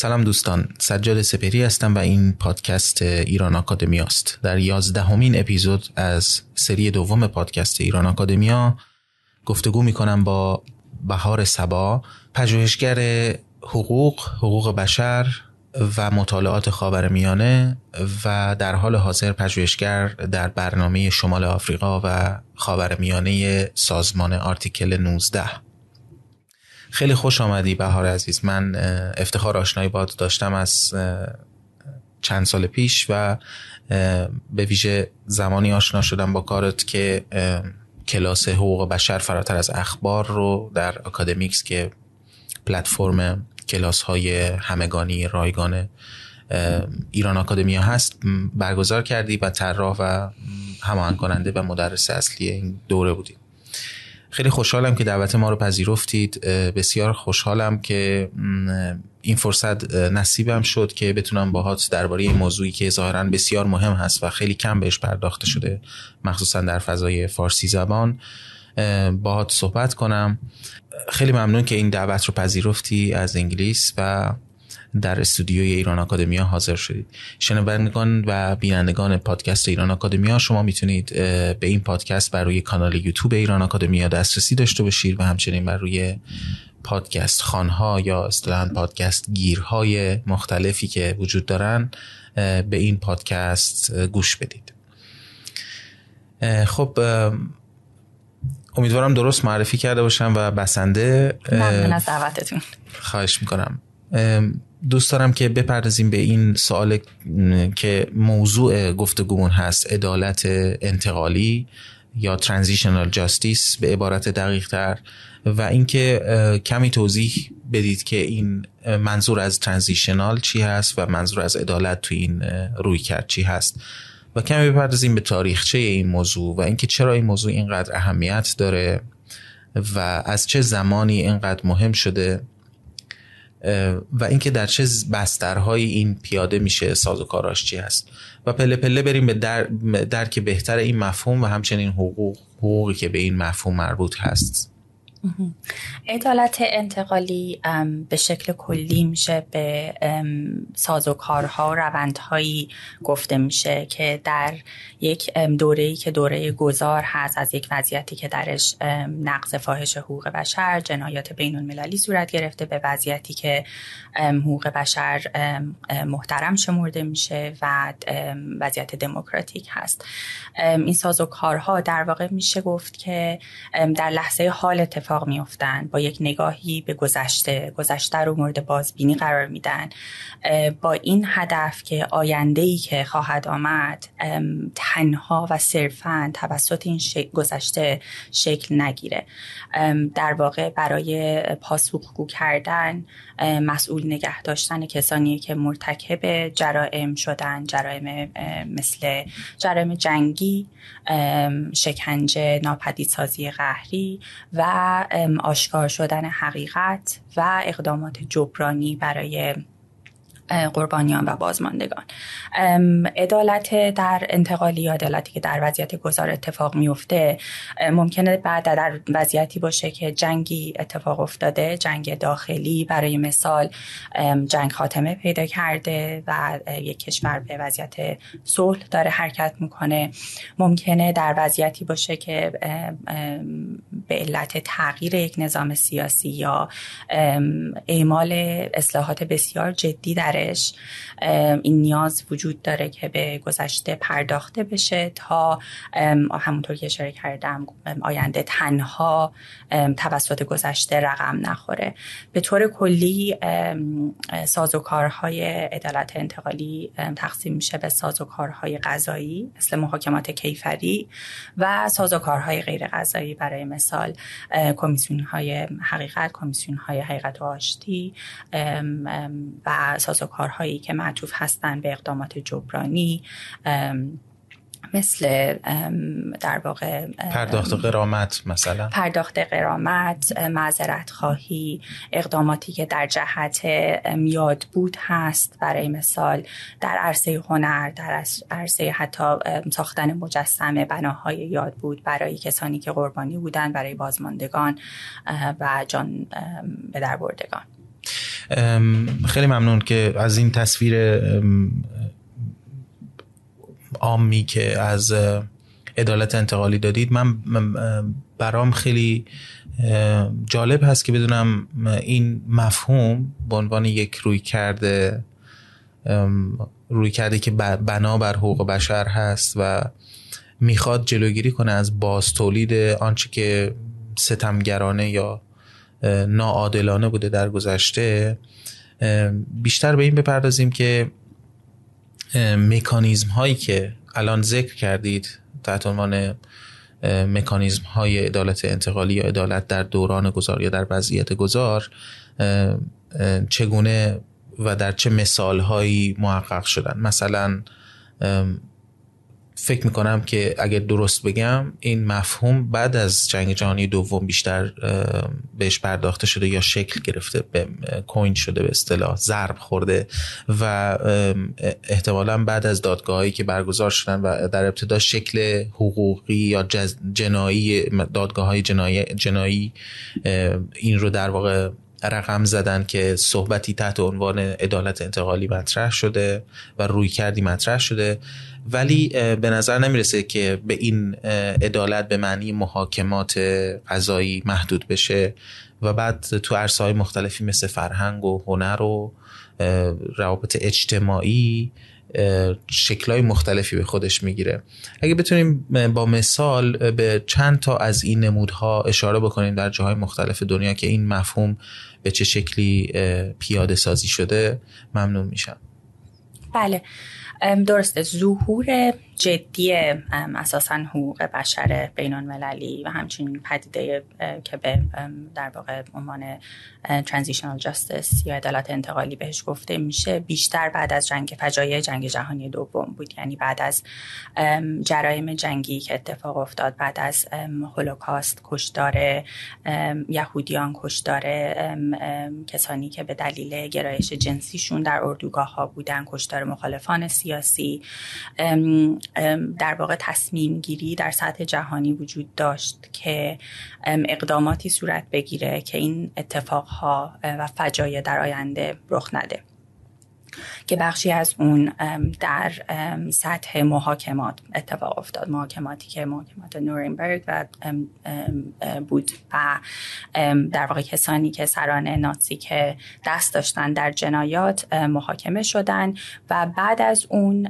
سلام دوستان سجاد سپری هستم و این پادکست ایران آکادمیا است در یازدهمین اپیزود از سری دوم پادکست ایران آکادمیا گفتگو می‌کنم با بهار سبا پژوهشگر حقوق حقوق بشر و مطالعات خاورمیانه و در حال حاضر پژوهشگر در برنامه شمال آفریقا و خاورمیانه سازمان آرتیکل 19 خیلی خوش آمدی بهار عزیز. من افتخار آشنایی باهات داشتم از چند سال پیش و به ویژه زمانی آشنا شدم با کارت که کلاس حقوق بشر فراتر از اخبار رو در اکادمیکس که پلتفرم کلاس های همگانی رایگان ایران آکادمیا هست برگزار کردی و طراح و هماهنگ کننده و مدرس اصلی این دوره بودی. خیلی خوشحالم که دعوت ما رو پذیرفتید. بسیار خوشحالم که این فرصت نصیبم شد که بتونم باهات درباره این موضوعی که ظاهرا بسیار مهم هست و خیلی کم بهش پرداخته شده مخصوصا در فضای فارسی زبان باهات صحبت کنم. خیلی ممنون که این دعوت رو پذیرفتی از انگلیس و در استودیوی ایران آکادمیا حاضر شدید. شنوندگان و بینندگان پادکست ایران آکادمیا شما می‌تونید به این پادکست بر روی کانال یوتیوب ایران آکادمیا دسترسی داشته باشید و همچنین بر روی پادکست خانها یا اصطلاحا پادکست گیرهای مختلفی که وجود دارن به این پادکست گوش بدید. خب امیدوارم درست معرفی کرده باشم و بسنده. ممنون از دعوتتون. خواهش می‌کنم. دوست دارم که بپردازیم به این سوال که موضوع گفتگومون هست عدالت انتقالی یا ترانزیشنال جاستیس به عبارت دقیق تر و اینکه کمی توضیح بدید که این منظور از ترانزیشنال چی هست و منظور از عدالت تو این روی کرد چی هست. و کمی بپردازیم به تاریخچه این موضوع و اینکه چرا این موضوع اینقدر اهمیت داره و از چه زمانی اینقدر مهم شده. و اینکه در چه بسترهایی این پیاده میشه ساز و کاراش چی هست. و پله پله بریم به در درک بهتر این مفهوم و همچنین حقوق حقوقی که به این مفهوم مربوط هست. عدالت انتقالی به شکل کلی میشه به سازوکارها و روندهایی گفته میشه که در یک دوره‌ای که دوره گذار هست از یک وضعیتی که درش نقض فاحش حقوق بشر جنایات بین المللی صورت گرفته به وضعیتی که حقوق بشر محترم شمرده میشه و وضعیت دموکراتیک هست. این سازوکارها در واقع میشه گفت که در لحظه حال اتفاق میفتن با یک نگاهی به گذشته گذشته رو مورد بازبینی قرار میدن. با این هدف که آینده ای که خواهد آمد تنها و صرفا توسط این گذشته شکل نگیره. در واقع برای پاسخگو کردن مسئول نگه داشتن کسانی که مرتکب جرائم شدن جرائم مثل جرائم جنگی شکنجه ناپدیدسازی قهری و آشکار شدن حقیقت و اقدامات جبرانی برای قربانیان و بازماندگان. عدالت در انتقالی یا عدالتی که در وضعیت گذار اتفاق میفته ممکنه بعد در وضعیتی باشه که جنگی اتفاق افتاده جنگ داخلی برای مثال جنگ خاتمه پیدا کرده و یک کشور به وضعیت صلح داره حرکت می‌کنه. ممکنه در وضعیتی باشه که به علت تغییر یک نظام سیاسی یا اعمال اصلاحات بسیار جدی در این نیاز وجود داره که به گذشته پرداخته بشه تا همونطور که اشاره کردم آینده تنها توسط گذشته رقم نخوره. به طور کلی سازوکارهای عدالت انتقالی تقسیم میشه به سازوکارهای قضایی مثل محاکمات کیفری و سازوکارهای غیر قضایی برای مثال کمیسیون های حقیقت کمیسیون های حقیقت و آشتی و سازوکارهای کارهایی که معطوف هستند به اقدامات جبرانی مثل در واقع پرداخت قرامت مثلا. پرداخت قرامت معذرت خواهی اقداماتی که در جهت یادبود هست برای مثال در عرصه هنر در عرصه حتی ساختن مجسمه بناهای یادبود برای کسانی که قربانی بودن برای بازماندگان و جان به در بردگان. خیلی ممنون که از این تصویر عامی که از عدالت انتقالی دادید. من برام خیلی جالب هست که بدونم این مفهوم به عنوان یک روی کرده روی کرده که بنا بر حقوق بشر هست و می‌خواد جلوگیری کنه از باز تولید آنچه که ستمگرانه یا ناعادلانه بوده در گذشته بیشتر به این بپردازیم که مکانیزم هایی که الان ذکر کردید تحت عنوان مکانیزم های عدالت انتقالی یا عدالت در دوران گذار یا در وضعیت گذار چگونه و در چه مثال هایی محقق شدن؟ مثلا فکر می‌کنم که اگر درست بگم این مفهوم بعد از جنگ جهانی دوم بیشتر بهش پرداخته شده یا شکل گرفته به کوین شده به اصطلاح ضرب خورده و احتمالا بعد از دادگاهایی که برگزار شدن و در ابتدا شکل حقوقی یا جنایی دادگاه های جنایی, جنایی این رو در واقع رقم زدن که صحبتی تحت عنوان عدالت انتقالی مطرح شده و روی کردی مطرح شده. ولی به نظر نمی‌رسه که به این عدالت به معنی محاکمات قضایی محدود بشه و بعد تو عرصه های مختلفی مثل فرهنگ و هنر و روابط اجتماعی شکلهای مختلفی به خودش می‌گیره. اگه بتونیم با مثال به چند تا از این نمودها اشاره بکنیم در جاهای مختلف دنیا که این مفهوم به چه شکلی پیاده سازی شده ممنون میشم. بله. درسته. ظهور جدی اساسا حقوق بشر بین المللی و همچنین پدیده که به در واقع عنوان ترانزیشنال جاستس یا عدالت انتقالی بهش گفته میشه بیشتر بعد از جنگ فجایع جنگ جهانی دوم بود. یعنی بعد از جرایم جنگی که اتفاق افتاد بعد از هولوکاست کشدار یهودیان کشدار کسانی که به دلیل گرایش جنسیشون در اردوگاه ها بودن کشدار مخالفان سیاسی در واقع تصمیم گیری در سطح جهانی وجود داشت که اقداماتی صورت بگیره که این اتفاقها و فجایع در آینده رخ نده. که بخشی از اون در سطح محاکمات اتفاق افتاد. محاکماتی که محاکمات نورنبرگ و بود و در واقع کسانی که سران نازی که دست داشتن در جنایات محاکمه شدن و بعد از اون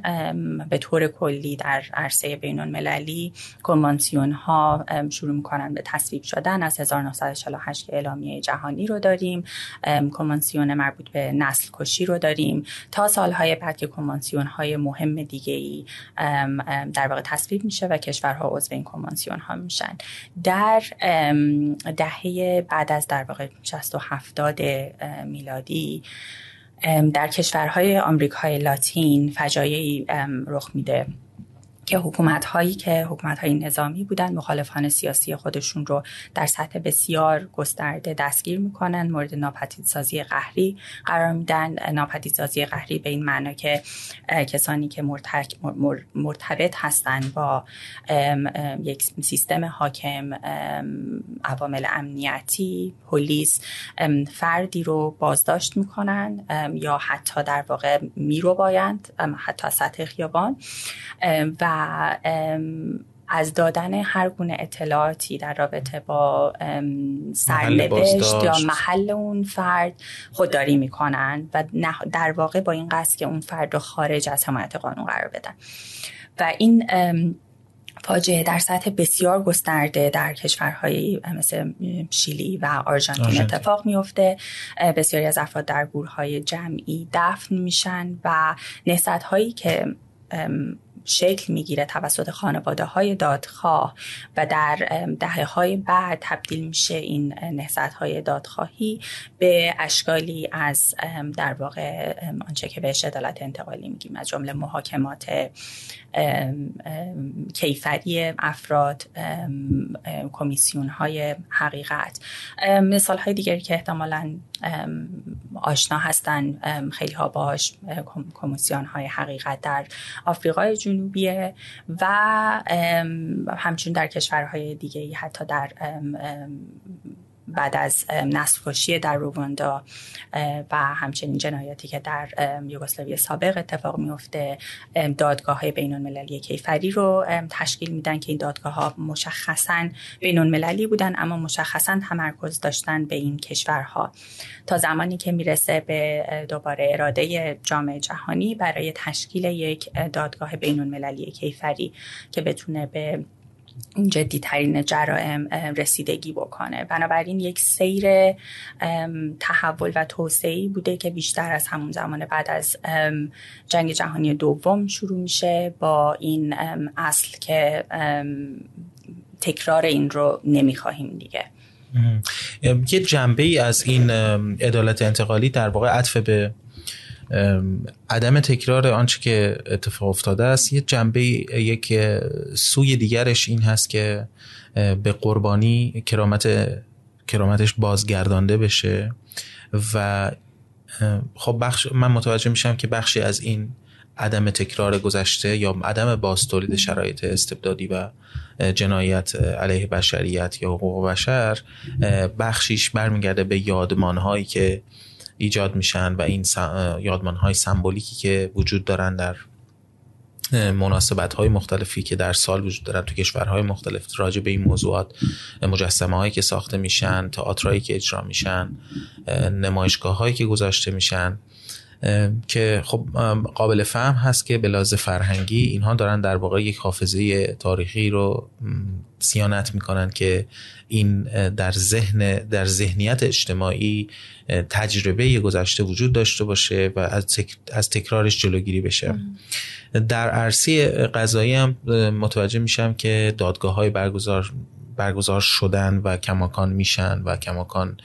به طور کلی در عرصه بین المللی کنوانسیون ها شروع می‌کنن به تصویب شدن. از 1948 که اعلامیه جهانی رو داریم کنوانسیون مربوط به نسل کشی رو داریم. تا سالهای بعد که کنوانسیون های مهم دیگه ای در واقع تصویب میشه و کشورها عضو این کنوانسیون ها میشن. در دهه بعد از در واقع 60 و 70 میلادی در کشورهای آمریکای لاتین فجایعی رخ میده. که حکومت هایی که حکومت های نظامی بودن مخالفان سیاسی خودشون رو در سطح بسیار گسترده دستگیر می‌کنن مورد ناپدیدسازی قهری قرار میدن. ناپدیدسازی قهری به این معنا که کسانی که مرتبط هستند با یک سیستم حاکم عوامل امنیتی پلیس فردی رو بازداشت می‌کنن یا حتی در واقع میرو حتی سطح خیابان. و از دادن هر گونه اطلاعاتی در رابطه با سرنوشت یا محل اون فرد خودداری می‌کنن و در واقع با این قصد که اون فرد رو خارج از حمایت قانون قرار بدن. و این فاجعه در سطح بسیار گسترده در کشورهای مثل شیلی و آرژانتین اتفاق میفته بسیاری از افراد در گورهای جمعی دفن میشن و نسبت هایی که شکل می‌گیره توسط خانواده های دادخواه و در دهه های بعد تبدیل میشه این نهزت های دادخواهی به اشکالی از در واقع آنچه که بهش عدالت انتقالی میگیم از جمله محاکمات کیفری افراد کمیسیون های حقیقت. مثال های دیگری که احتمالا آشنا هستن خیلی ها باش کمیسیون های حقیقت در آفریقای جنوبیه و همچون در کشورهای دیگه حتی در بعد از نسل کشی در رواندا و همچنین جنایاتی که در یوگسلاوی سابق اتفاق میفته دادگاه های بین المللی کیفری رو تشکیل میدن که این دادگاه ها مشخصا بین المللی بودن اما مشخصا تمرکز داشتن به این کشورها. تا زمانی که می‌رسه به دوباره اراده جامعه جهانی برای تشکیل یک دادگاه بین المللی کیفری که بتونه به جدی ترین جرائم رسیدگی بکنه. بنابراین یک سیر تحول و توسعه بوده که بیشتر از همون زمان بعد از جنگ جهانی دوم شروع میشه با این اصل که تکرار این رو نمی‌خواهیم دیگه. یه جنبه ای از این عدالت انتقالی در واقع عطف به عدم تکرار آنچه که اتفاق افتاده است یه جنبه یک سوی دیگرش این هست که به قربانی کرامت کرامتش بازگردانده بشه و خب بخش من متوجه میشم که بخشی از این عدم تکرار گذشته یا عدم باز تولید شرایط استبدادی و جنایت علیه بشریت یا حقوق بشر بخشیش برمیگرده به یادمان هایی که ایجاد میشن و این یادمان های سمبولیکی که وجود دارن در مناسبت های مختلفی که در سال وجود دارن تو کشورهای مختلف راجع به این موضوعات مجسمه هایی که ساخته میشن تئاترایی که اجرا میشن نمایشگاه هایی که گذاشته میشن که خب قابل فهم هست که به لحاظ فرهنگی اینها دارن در واقع یک حافظه تاریخی رو سیانت می‌کنن که این در ذهن در ذهنیت اجتماعی تجربه گذشته وجود داشته باشه و از, از تکرارش جلوگیری بشه. در عرصه قضایی هم متوجه میشم که دادگاه های برگزار برگزار شدن و کماکان میشن و کماکان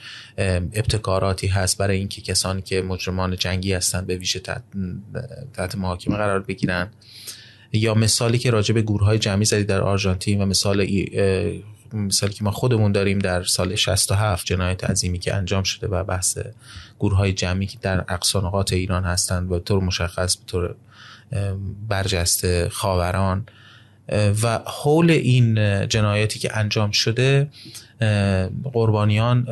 ابتکاراتی هست برای اینکه کسانی که مجرمان جنگی هستن به ویژه تحت محاکمه قرار بگیرن. یا مثالی که راجع به گورهای جمعی زدی در آرژانتین و مثال مثالی که ما خودمون داریم در سال 67 جنایت عظیمی که انجام شده و بحث گروه جمعی که در اقصانقات ایران هستند و طور مشخص به طور برجسته خاوران و حول این جنایاتی که انجام شده قربانیان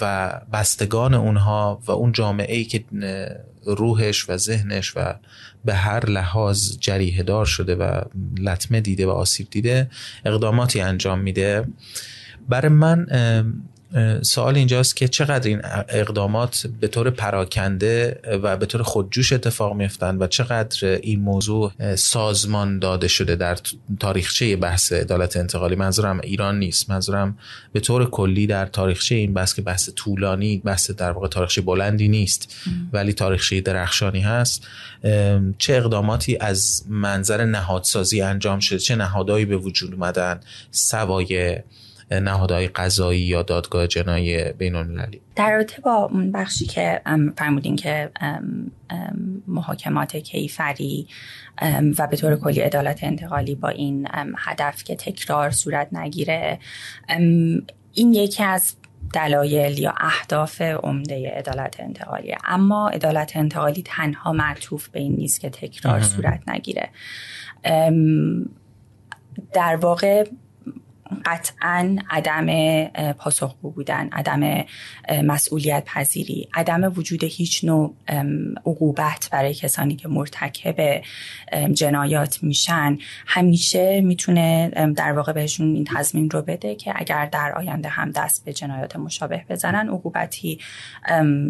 و بستگان اونها و اون جامعه ای که روحش و ذهنش و به هر لحاظ جریه دار شده و لطمه دیده و آسیب دیده اقداماتی انجام میده. برای من سوال اینجاست که چقدر این اقدامات به طور پراکنده و به طور خودجوش اتفاق میفتند و چقدر این موضوع سازمان داده شده در تاریخچه بحث عدالت انتقالی؟ منظورم ایران نیست. منظورم به طور کلی در تاریخچه این بحث که بحث طولانی بحث در واقع تاریخچه بلندی نیست ولی تاریخچه درخشانی هست. چه اقداماتی از منظر نهادسازی انجام شده؟ چه نهادهایی به وجود اومدن؟ سوای نهادهای قضایی یا دادگاه جنایی بین المللی در رابطه با اون بخشی که فرمودین که محاکمات کیفری و به طور کلی عدالت انتقالی با این هدف که تکرار صورت نگیره این یکی از دلایل یا اهداف عمده عدالت انتقالی. اما عدالت انتقالی تنها معطوف به این نیست که تکرار صورت نگیره. در واقع قطعا عدم پاسخگو بودن عدم مسئولیت پذیری عدم وجود هیچ نوع عقوبت برای کسانی که مرتکب جنایات میشن. همیشه می‌تونه در واقع بهشون این تضمین رو بده که اگر در آینده هم دست به جنایات مشابه بزنن عقوبتی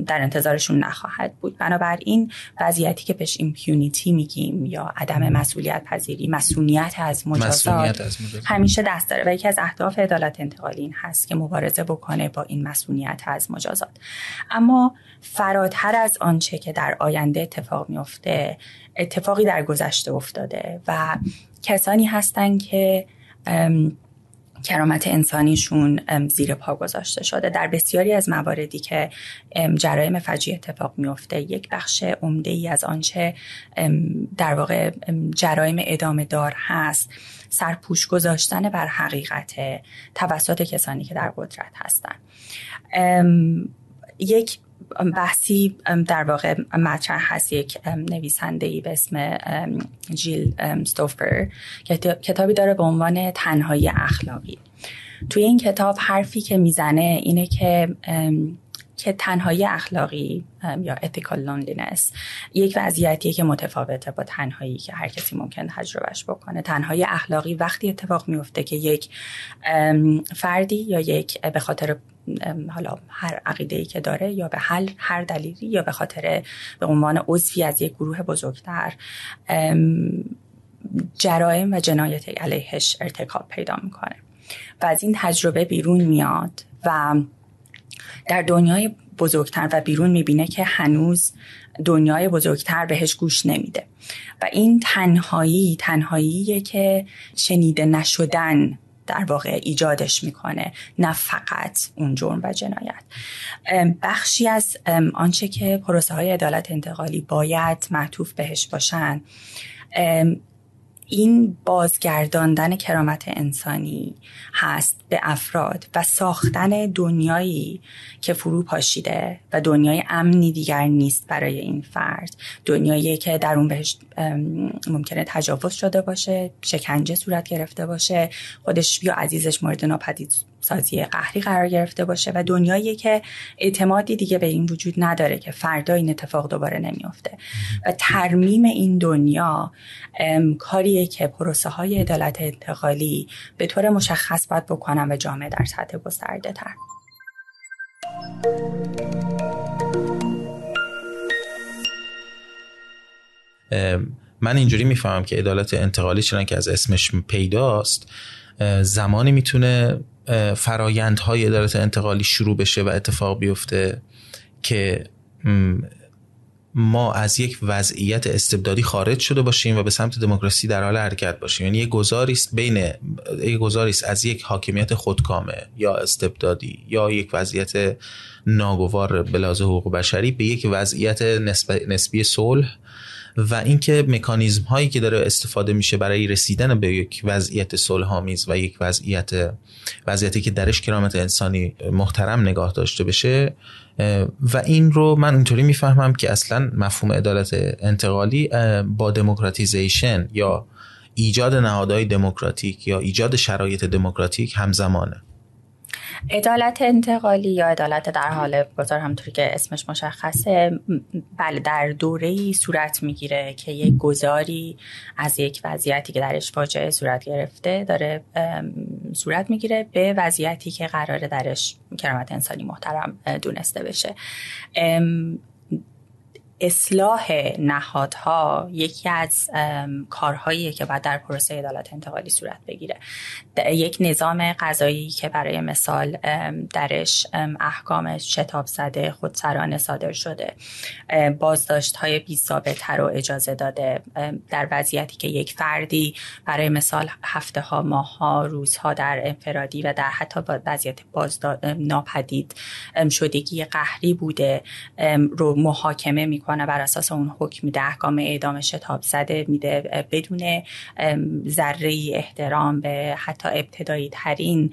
در انتظارشون نخواهد بود. بنابراین وضعیتی که بهش ایمپیونیتی میگیم یا عدم مسئولیت پذیری مسئولیت از مجازات. همیشه دست داره. و از اهداف عدالت انتقالی این هست که مبارزه بکنه با این مسئولیت از مجازات. اما فراتر از آنچه که در آینده اتفاق میفته اتفاقی در گذشته افتاده و کسانی هستند که کرامت انسانیشون زیر پا گذاشته شده. در بسیاری از مواردی که جرایم فجی اتفاق میفته یک بخش عمده ای از آنچه در واقع جرایم ادامه دار هست. سرپوش گذاشتن بر حقیقت توسط کسانی که در قدرت هستند یک بحثی در واقع مطرح هست یک نویسنده ای به اسم جیل ستوفر که کتابی داره به عنوان تنهایی اخلاقی. توی این کتاب حرفی که می‌زنه اینه که که تنهایی اخلاقی یا ethical loneliness یک وضعیتیه که متفاوته با تنهایی که هر کسی ممکن تجربهش بکنه. تنهایی اخلاقی وقتی اتفاق میفته که یک فردی یا یک به خاطر حالا هر عقیده ای که داره یا به حل هر دلیلی یا به خاطر به عنوان عضوی از یک گروه بزرگتر جرائم و جنایت علیهش ارتکاب پیدا می‌کنه. و از این تجربه بیرون میاد و در دنیای بزرگتر و بیرون می‌بینه که هنوز دنیای بزرگتر بهش گوش نمیده. و این تنهایی تنهاییه که شنیده نشدن در واقع ایجادش می‌کنه. نه فقط اون جرم و جنایت. بخشی از آنچه که پروسه های عدالت انتقالی باید معطوف بهش باشن. این بازگرداندن کرامت انسانی هست به افراد و ساختن دنیایی که فرو پاشیده و دنیای امنی دیگر نیست برای این فرد. دنیایی که در اون بهش ممکنه تجاوز شده باشه شکنجه صورت گرفته باشه خودش یا عزیزش مورد ناپدید سازی قهری قرار گرفته باشه و دنیایی که اعتمادی دیگه به این وجود نداره که فردا این اتفاق دوباره نمیافته. و ترمیم این دنیا که پروسه های عدالت انتقالی به طور مشخص باید بکنن و جامعه در سطح گسترده تر من اینجوری می‌فهمم که عدالت انتقالی چنان که از اسمش پیداست زمانی می‌تونه فرایندهای عدالت انتقالی شروع بشه و اتفاق بیفته که ما از یک وضعیت استبدادی خارج شده باشیم و به سمت دموکراسی در حال حرکت باشیم. یعنی یک گذاری است بین یک گذاری از یک حاکمیت خودکامه یا استبدادی یا یک وضعیت ناگوار بلاز حقوق بشری به یک وضعیت نسبی صلح و اینکه مکانیزم هایی که داره استفاده میشه برای رسیدن به یک وضعیت صلحآمیز و یک وضعیت وضعیتی که درش کرامت انسانی محترم نگاه داشته بشه و این رو من اینطوری می‌فهمم که اصلا مفهوم عدالت انتقالی با دموکراتیزیشن یا ایجاد نهادهای دموکراتیک یا ایجاد شرایط دموکراتیک همزمانه. عدالت انتقالی یا عدالت در حال گذار همطوری که اسمش مشخصه بله در دوره ای صورت می‌گیره که یک گذاری از یک وضعیتی که درش فاجعه صورت گرفته داره صورت می‌گیره به وضعیتی که قراره درش کرامت انسانی محترم دونسته بشه. اصلاح نهادها یکی از کارهایی که باید در پروسه عدالت انتقالی صورت بگیره. یک نظام قضایی که برای مثال درش احکام شتاب زده خودسرانه صادر شده بازداشت های بی رو اجازه داده در وضعیتی که یک فردی برای مثال هفته ها ماه ها روزها در انفرادی و در حتی وضعیت بازداد ناپدید شدگی قهری بوده رو محاکمه می‌کنه. بر اساس اون حکم میده احکام اعدام شتاب زده میده بدون ذره احترام به حتی ابتدایی ترین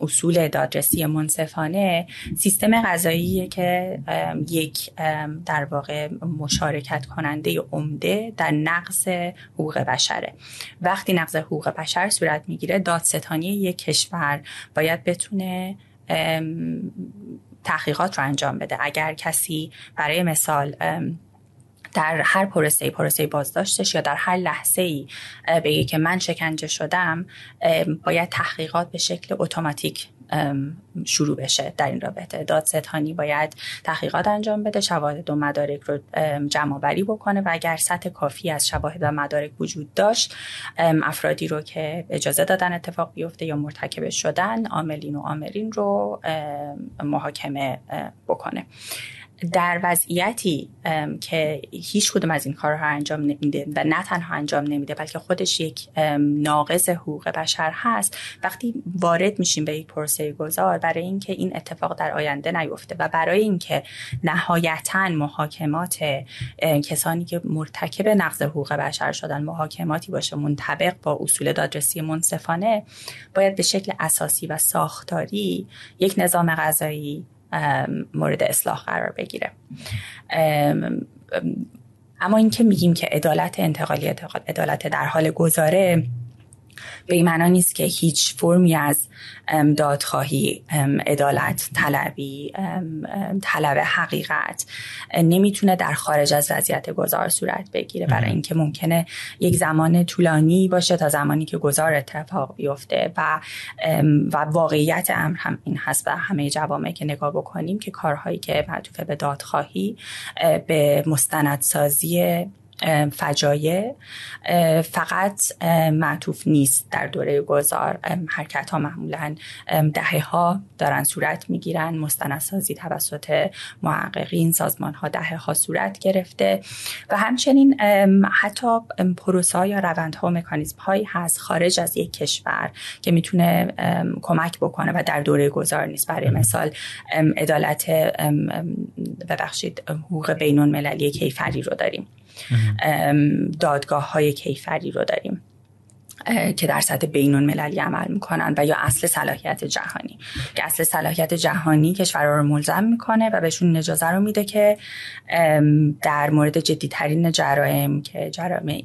اصول دادرسی منصفانه. سیستم غذایی که یک در واقع مشارکت کننده عمده در نقض حقوق بشره. وقتی نقض حقوق بشر صورت می‌گیره دادستانی یک کشور باید بتونه تحقیقات رو انجام بده. اگر کسی برای مثال در هر پروسه پروسه بازداشتش یا در هر لحظه ای بگه که من شکنجه شدم باید تحقیقات به شکل اتوماتیک شروع بشه. در این رابطه دادستانی باید تحقیقات انجام بده شواهد و مدارک رو جمع بری بکنه و اگر سطح کافی از شواهد و مدارک وجود داشت افرادی رو که اجازه دادن اتفاق بیفته یا مرتکب شدن عاملین و عاملین رو محاکمه بکنه. در وضعیتی که هیچ کدوم از این کارها انجام نمیده و نه تنها انجام نمیده بلکه خودش یک ناقض حقوق بشر هست. وقتی وارد میشیم به یک پروسه گذار برای اینکه این اتفاق در آینده نیفته و برای اینکه نهایتا محاکمات کسانی که مرتکب نقض حقوق بشر شدن محاکماتی باشه منطبق با اصول دادرسی منصفانه باید به شکل اساسی و ساختاری یک نظام غذایی مورد اصلاح قرار بگیره. اما اینکه میگیم که عدالت انتقالی عدالت در حال گذاره به این معنا نیست که هیچ فرمی از دادخواهی عدالت طلبی طلب حقیقت نمی‌تونه در خارج از وضعیت گذار صورت بگیره. برای اینکه ممکنه یک زمان طولانی باشه تا زمانی که گذار اتفاق بیفته و و واقعیت امر هم این هست و همه جوامع که نگاه بکنیم که کارهایی که معطوف به دادخواهی به مستندسازی فجایع فقط معطوف نیست در دوره گذار حرکت ها معمولا دهه ها دارن صورت می‌گیرن. مستندسازی توسط محققین سازمان ها دهه ها صورت گرفته. و همچنین حتی پروسه یا روندها و مکانیزم هایی هست خارج از یک کشور که می‌تونه کمک بکنه و در دوره گذار نیست. برای مثال عدالت ببخشید حقوق بین المللی کیفری رو داریم. دادگاه های کیفری رو داریم. که در سطح بین المللی عمل می‌کنن و یا اصل صلاحیت جهانی. که اصل صلاحیت جهانی کشورها رو ملزم می‌کنه و بهشون اجازه رو میده که در مورد جدیترین جرایم که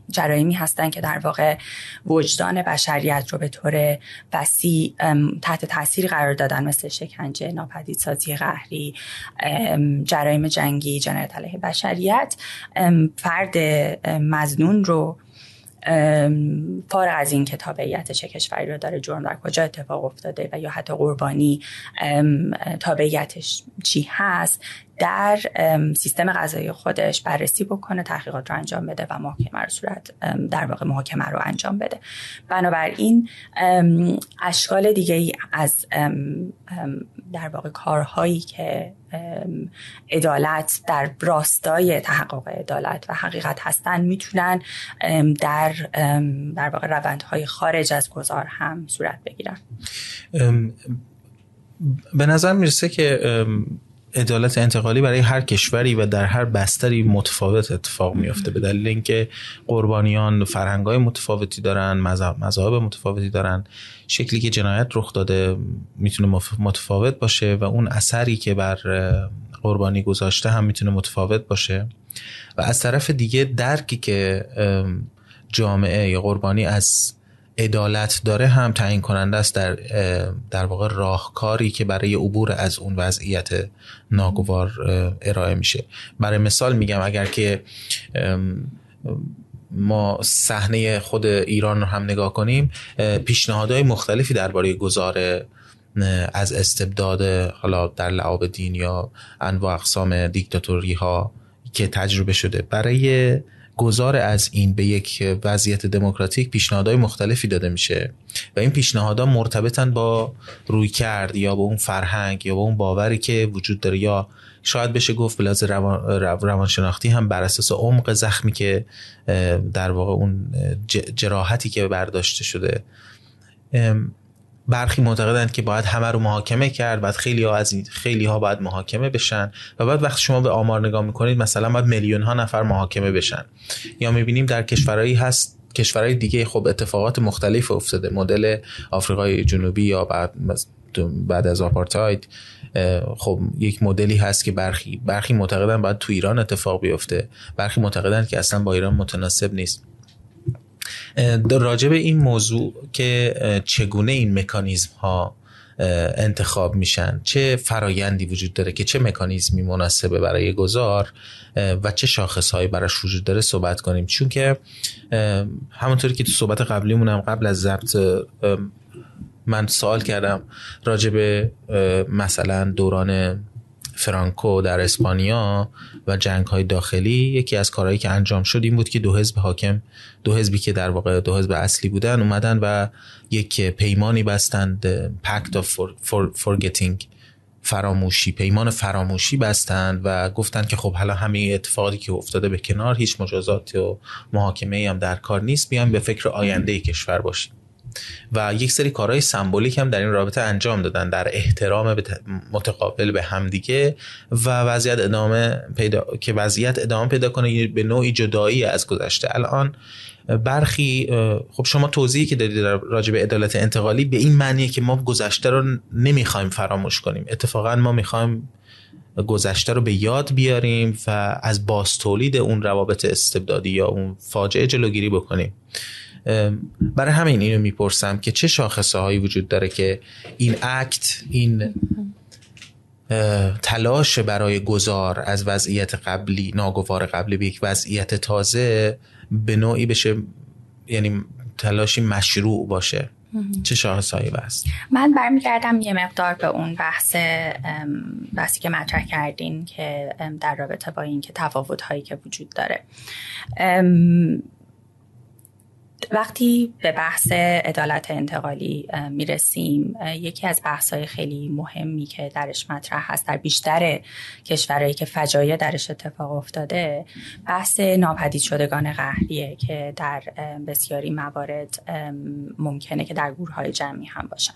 جرایمی هستن که در واقع وجدان بشریت رو به طور وسیع تحت تاثیر قرار دادن مثل شکنجه ناپدیدسازی قهری جرایم جنگی جنایت علیه بشریت فرد مزنون رو فارغ از این که تابعیت چه کشوری رو داره جرم در کجا اتفاق افتاده و یا حتی قربانی تابعیتش چی هست. در سیستم غذایی خودش بررسی بکنه تحقیقات رو انجام بده و محاکمه رو صورت در واقع محاکمه رو انجام بده. بنابراین اشکال دیگه ای از در واقع کارهایی که عدالت در راستای تحقق عدالت و حقیقت هستن می‌تونن در در واقع روندهای خارج از گذار هم صورت بگیرن. به نظر می‌رسه که عدالت انتقالی برای هر کشوری و در هر بستری متفاوت اتفاق میافته. به دلیل اینکه قربانیان فرهنگای متفاوتی دارن مذاهب متفاوتی دارن شکلی که جنایت رخ داده می‌تونه متفاوت باشه و اون اثری که بر قربانی گذاشته هم می‌تونه متفاوت باشه. و از طرف دیگه درکی که جامعه یا قربانی از عدالت داره هم تعیین کننده است در در واقع راهکاری که برای عبور از اون وضعیت ناگوار ارائه میشه. برای مثال میگم اگر که ما صحنه خود ایران رو هم نگاه کنیم پیشنهادهای مختلفی درباره گذار از استبداد حالا در لعاب دین یا انواع اقسام دیکتاتوری ها که تجربه شده برای گذار از این به یک وضعیت دموکراتیک پیشنهادهای مختلفی داده میشه و این پیشنهادها مرتبطن با روی کرد یا با اون فرهنگ یا با اون باوری که وجود داره یا شاید بشه گفت بلاز روان روانشناختی هم بر اساس عمق زخمی که در واقع اون جراحتی که برداشته شده. برخی معتقدند که باید همه رو محاکمه کرد بعد خیلی ها از خیلی ها باید محاکمه بشن و بعد وقتی شما به آمار نگاه می‌کنید مثلا باید میلیون ها نفر محاکمه بشن. یا می‌بینیم در کشورهایی هست کشورهای دیگه خب اتفاقات مختلف افتاده. مدل آفریقای جنوبی یا بعد بعد از آپارتاید خب یک مدلی هست که برخی برخی معتقدن باید تو ایران اتفاق بیفته. برخی معتقدن که اصلا با ایران متناسب نیست. راجع این موضوع که چگونه این مکانیزم ها انتخاب میشن چه فرایندی وجود داره که چه مکانیزمی مناسبه برای گذار و چه شاخص هایی براش وجود داره صحبت کنیم. چون که همونطوری که تو صحبت قبلیمونم قبل از ضبط من سوال کردم راجع به مثلا دوران فرانکو در اسپانیا و جنگ های داخلی یکی از کارهایی که انجام شد این بود که دو حزب حاکم دو حزبی که در واقع دو حزب اصلی بودن اومدن و یک پیمانی بستند پکت of forgetting فراموشی پیمان فراموشی بستند و گفتند که خب حالا همین اتفاقی که افتاده به کنار هیچ مجازات و محاکمه هم در کار نیست بیایم به فکر آینده کشور باشیم. و یک سری کارهای سمبولیک هم در این رابطه انجام دادن در احترام متقابل به همدیگه و وضعیت ادامه پیدا که وضعیت ادامه پیدا کنه به نوعی جدایی از گذشته. الان برخی خب شما توضیحی که دادید راجع به عدالت انتقالی به این معنیه که ما گذشته رو نمی‌خوایم فراموش کنیم. اتفاقا ما می‌خوایم گذشته رو به یاد بیاریم و از باز تولید اون روابط استبدادی یا اون فاجعه جلوگیری بکنیم. برای همین اینو می‌پرسم که چه شاخصه هایی وجود داره که این اکت این تلاش برای گذار از وضعیت قبلی ناگوار قبلی به یک وضعیت تازه به نوعی بشه یعنی تلاشی مشروع باشه. چه شاخصهایی بست من برمیگردم یه مقدار به اون بحث بحثی که مطرح کردین که در رابطه با این که تفاوت هایی که وجود داره. وقتی به بحث عدالت انتقالی می‌رسیم یکی از بحث های خیلی مهمی که درش مطرح هست در بیشتر کشورهایی که فجایع درش اتفاق افتاده بحث ناپدید شدگان قهریه که در بسیاری موارد ممکنه که در گروه های جمعی هم باشن.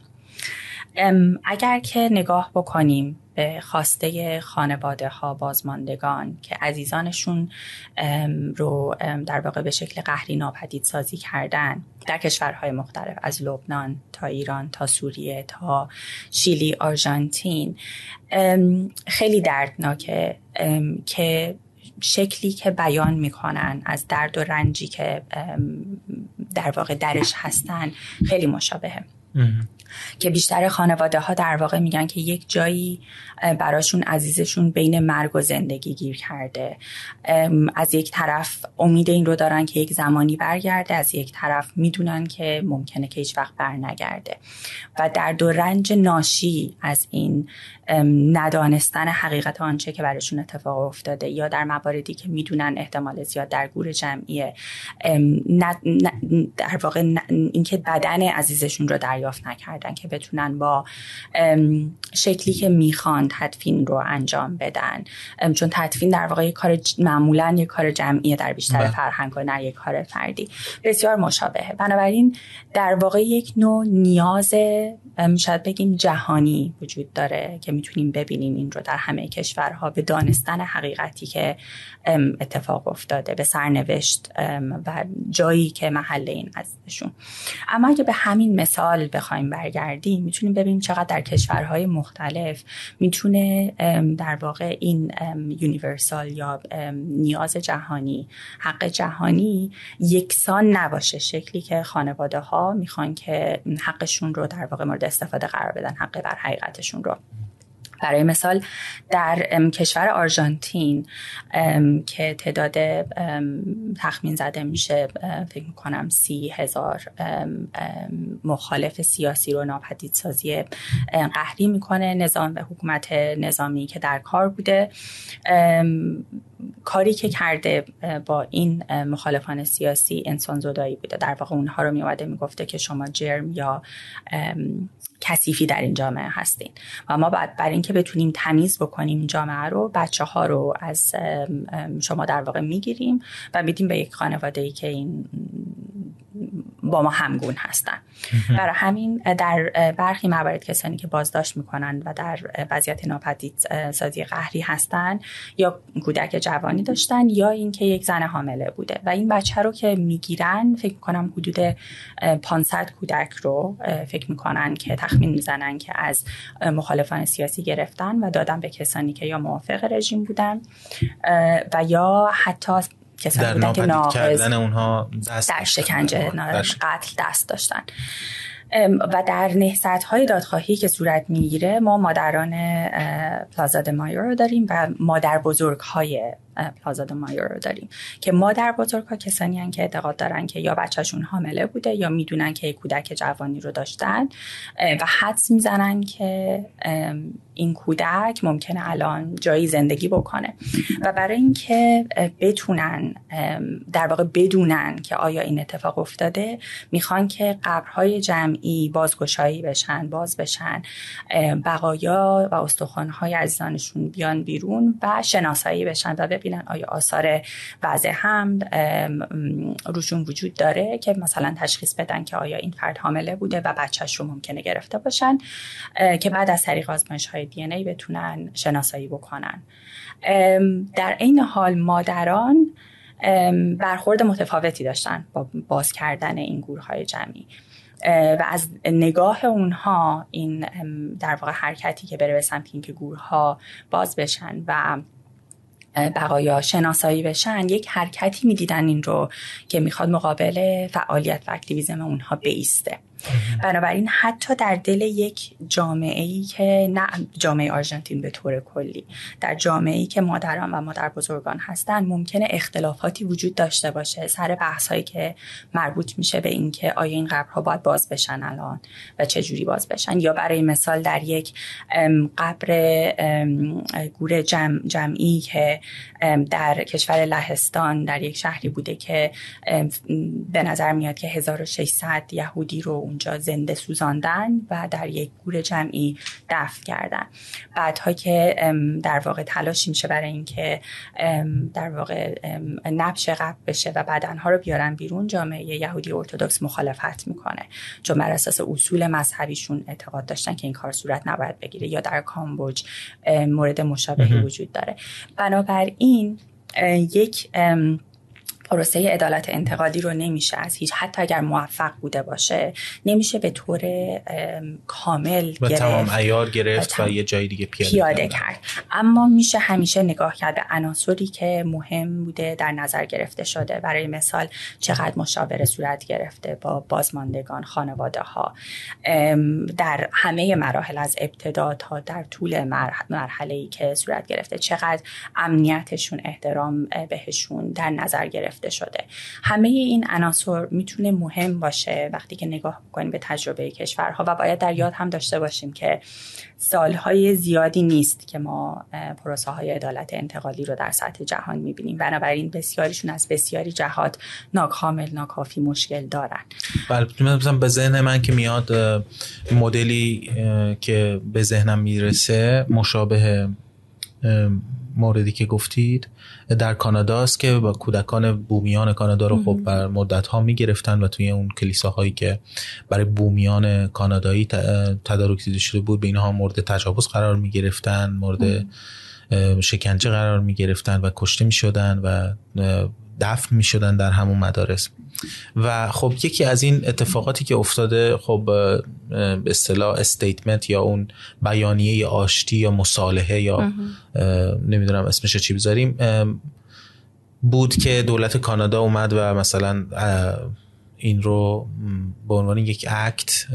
اگر که نگاه بکنیم به خواسته خانواده ها بازماندگان که عزیزانشون رو در واقع به شکل قهری ناپدید سازی کردن در کشورهای مختلف از لبنان تا ایران تا سوریه تا شیلی آرژانتین. خیلی دردناکه که شکلی که بیان می‌کنن از درد و رنجی که در واقع درش هستن خیلی مشابهه. که بیشتر خانواده ها در واقع میگن که یک جایی براشون عزیزشون بین مرگ و زندگی گیر کرده. از یک طرف امید این رو دارن که یک زمانی برگرده از یک طرف می‌دونن که ممکنه که هیچ وقت برنگرده. و در دو رنج ناشی از این ندانستن حقیقت آنچه که براشون اتفاق افتاده یا در مواردی که می‌دونن احتمال زیاد در گور جمعیه. در واقع اینکه بدن عزیزشون رو دریافت نکردن که بتونن با شکلی که می‌خوان تدفین رو انجام بدن. چون تدفین در واقع یک کار معمولا یک کار جمعیه در بیشتر بله. فرهنگ و نه یک کار فردی. بسیار مشابهه. بنابراین در واقع یک نوع نیاز شاید بگیم جهانی وجود داره که می‌تونیم ببینیم این رو در همه کشورها به دانستن حقیقتی که اتفاق افتاده به سرنوشت و جایی که محل این ازشون. اما اگه به همین مثال بخوایم برگردیم می‌تونیم ببینیم چقدر در کشورهای مختلف می‌تونه در واقع این یونیورسال یا نیاز جهانی حق جهانی یکسان نباشه. شکلی که خانواده ها می‌خوان که حقشون رو در واقع مورد استفاده قرار بدن حق بر حقیقتشون رو. برای مثال در کشور آرژانتین که تعداد تخمین زده میشه فکر می‌کنم سی هزار مخالف سیاسی رو ناپدیدسازی قهری می‌کنه نظام و حکومت نظامی که در کار بوده. کاری که کرده با این مخالفان سیاسی انسان زدایی بوده. در واقع اونها رو میومده می‌گفته که شما جرم یا کثیفی در این جامعه هستین. و ما بعد بر اینکه بتونیم تمیز بکنیم جامعه رو بچه ها رو از شما در واقع می‌گیریم و میدیم به یک خانواده ای که این با ما همگون هستن. برای همین در برخی موارد کسانی که بازداشت می‌کنن و در وضعیت ناپدید سازی قهری هستن یا کودک جوانی داشتن یا اینکه یک زن حامله بوده. و این بچه رو که می‌گیرن فکر می‌کنم حدود 500 کودک رو فکر می‌کنن که تخمین می‌زنن که از مخالفان سیاسی گرفتن و دادن به کسانی که یا موافق رژیم بودن و یا حتی کسانی بودن که ناقض اونها دست در شکنجه قتل دست داشتن. و در نهست های دادخواهی که صورت می‌گیره ما مادران پلازاد مایور رو داریم و مادر بزرگ های پلازا مایور رو داریم. که مادر بزرگ ها کسانی هن که اعتقاد دارن که یا بچهشون حامله بوده یا می‌دونن که کودک جوانی رو داشتن و حدس می‌زنن که این کودک ممکنه الان جایی زندگی بکنه. و برای اینکه بتونن در واقع بدونن که آیا این اتفاق افتاده می‌خوان که قبرهای جمعی بازگشایی بشن باز بشن بقایا و استخوانهای عزیزانشون بیان بیرون و شناسایی بشن. و ببینن آیا آثار وضع هم روشون وجود داره که مثلا تشخیص بدن که آیا این فرد حامله بوده و بچهش رو ممکنه گرفته باشن که بعد از طریق آزمایش های دی ای بتونن شناسایی بکنن. در این حال مادران برخورد متفاوتی داشتن با باز کردن این گروه های جمعی و از نگاه اونها این در واقع حرکتی که بره به سمت اینکه گورها باز بشن و بقایا شناسایی بشن یک حرکتی می‌دیدن این رو که می‌خواد مقابل فعالیت و اکتیویزم اونها بیسته. بنابراین حتی در دل یک جامعه ای که نه جامعه آرژانتین به طور کلی در جامعه ای که مادران و مادر بزرگان هستن ممکنه اختلافاتی وجود داشته باشه سر بحث هایی که مربوط میشه به اینکه آیا این قبرها باید باز بشن الان و چه جوری باز بشن. یا برای مثال در یک قبر گور جمع جمعی که در کشور لهستان در یک شهری بوده که به نظر میاد که 1600 یهودی رو اونجا زنده سوزاندن و در یک گور جمعی دفن کردن. بعدها که در واقع تلاش میشه برای اینکه در واقع نبش قبل بشه و بدنها رو بیارن بیرون جامعه یهودی ارتودکس مخالفت می‌کنه. چون بر اساس اصول مذهبیشون اعتقاد داشتن که این کار صورت نباید بگیره یا در کامبوج مورد مشابهی وجود داره. بنابراین یک پروسه عدالت انتقادی رو نمیشه از هیچ حتی اگر موفق بوده باشه نمیشه به طور کامل و تمام ایار گرفت و, یه جای دیگه پیاده, پیاده کرد. اما میشه همیشه نگاه کرد به عناصری که مهم بوده در نظر گرفته شده. برای مثال چقدر مشاوره صورت گرفته با بازماندگان خانواده ها در همه مراحل از ابتدا تا در طول مرحله ای که صورت گرفته چقدر امنیتشون احترام بهشون در نظر گرفته. گرفته شده. همه این عناصر می‌تونه مهم باشه وقتی که نگاه بکنیم به تجربه کشورها و باید در یاد هم داشته باشیم که سالهای زیادی نیست که ما پروسه های عدالت انتقالی رو در سطح جهان می‌بینیم. بنابراین بسیاریشون از بسیاری جهات ناکامل ناکافی مشکل دارن. بله به ذهن من که میاد مدلی که به ذهنم می‌رسه مشابه موردی که گفتید. در کانادا است که با کودکان بومیان کانادا رو خب بر مدت ها می‌گرفتن و توی اون کلیساهایی که برای بومیان کانادایی تدارک دیده شده بود به اینها مورد تجاوز قرار می‌گرفتن مورد شکنجه قرار می‌گرفتن و کشته می‌شدن و دفن می‌شدن در همون مدارس. و خب یکی از این اتفاقاتی که افتاده خب به اصطلاح استیتمنت یا اون بیانیه آشتی یا مصالحه یا نمی‌دونم اسمش چی بذاریم بود که دولت کانادا اومد و مثلا این رو به عنوان یک اکت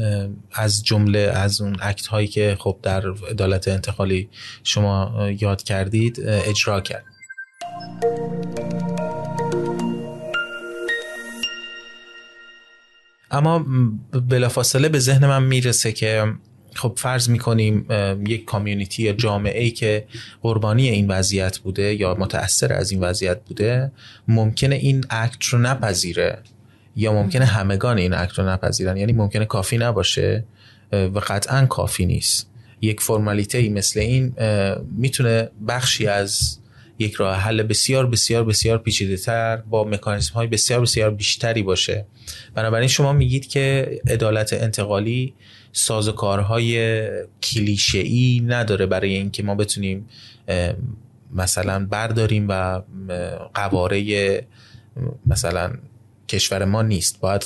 از جمله از اون اکت هایی که خب در عدالت انتقالی شما یاد کردید اجرا کرد. اما بلافاصله به ذهن من می‌رسه که خب فرض می‌کنیم یک کامیونیتی یا جامعه ای که قربانی این وضعیت بوده یا متأثر از این وضعیت بوده ممکنه این اکت رو نپذیره یا ممکنه همگان این اکت رو نپذیرن. یعنی ممکنه کافی نباشه و قطعا کافی نیست. یک فرمالیته مثل این می‌تونه بخشی از یک راه حل بسیار بسیار بسیار پیچیده تر با مکانیزم های بسیار بسیار بیشتری باشه. بنابراین شما میگید که عدالت انتقالی سازوکارهای کلیشه ای نداره برای اینکه ما بتونیم مثلا برداریم و قواره مثلا کشور ما نیست. باید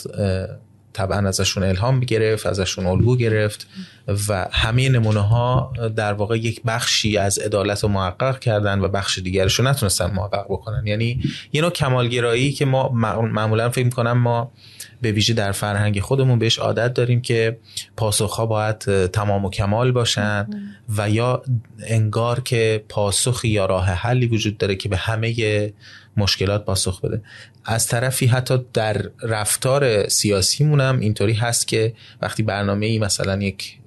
طبعا ازشون الهام گرفت ازشون الگو گرفت. و همه نمونه ها در واقع یک بخشی از عدالت رو محقق کردن و بخش دیگرش رو نتونستن محقق بکنن. یعنی یه نوع کمالگرایی که ما معمولا فکر کنم ما به ویژه در فرهنگ خودمون بهش عادت داریم که پاسخها باید تمام و کمال باشن و یا انگار که پاسخی یا راه حلی وجود داره که به همه مشکلات پاسخ بده. از طرفی حتی در رفتار سیاسیمون هم اینطوری هست که وقتی برنامه ای مثلا یک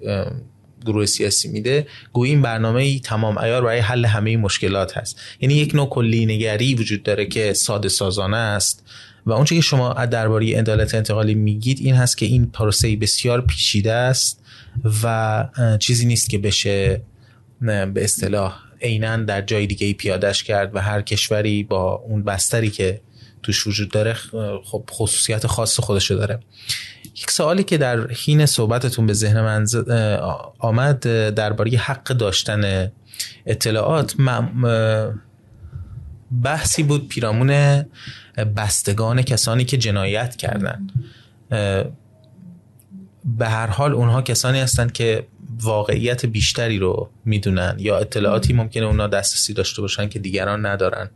گروه سیاسی میده گویی این برنامه ای تمام ایار برای حل همه مشکلات هست. یعنی یک نوع کلی نگری وجود داره که ساده سازانه است. و اونچه که شما درباره عدالت انتقالی میگید این هست که این پروسه بسیار پیچیده است و چیزی نیست که بشه به اصطلاح عینا در جای دیگه ای پیادش کرد و هر کشوری با اون بستری که توش وجود داره خب خصوصیت خاص خودشو داره. یک سوالی که در حین صحبتتون به ذهن من آمد درباره حق داشتن اطلاعات بحثی بود پیرامون بستگان کسانی که جنایت کردن. به هر حال اونها کسانی هستند که واقعیت بیشتری رو می‌دونن یا اطلاعاتی ممکنه اونها دسترسی داشته باشن که دیگران ندارن.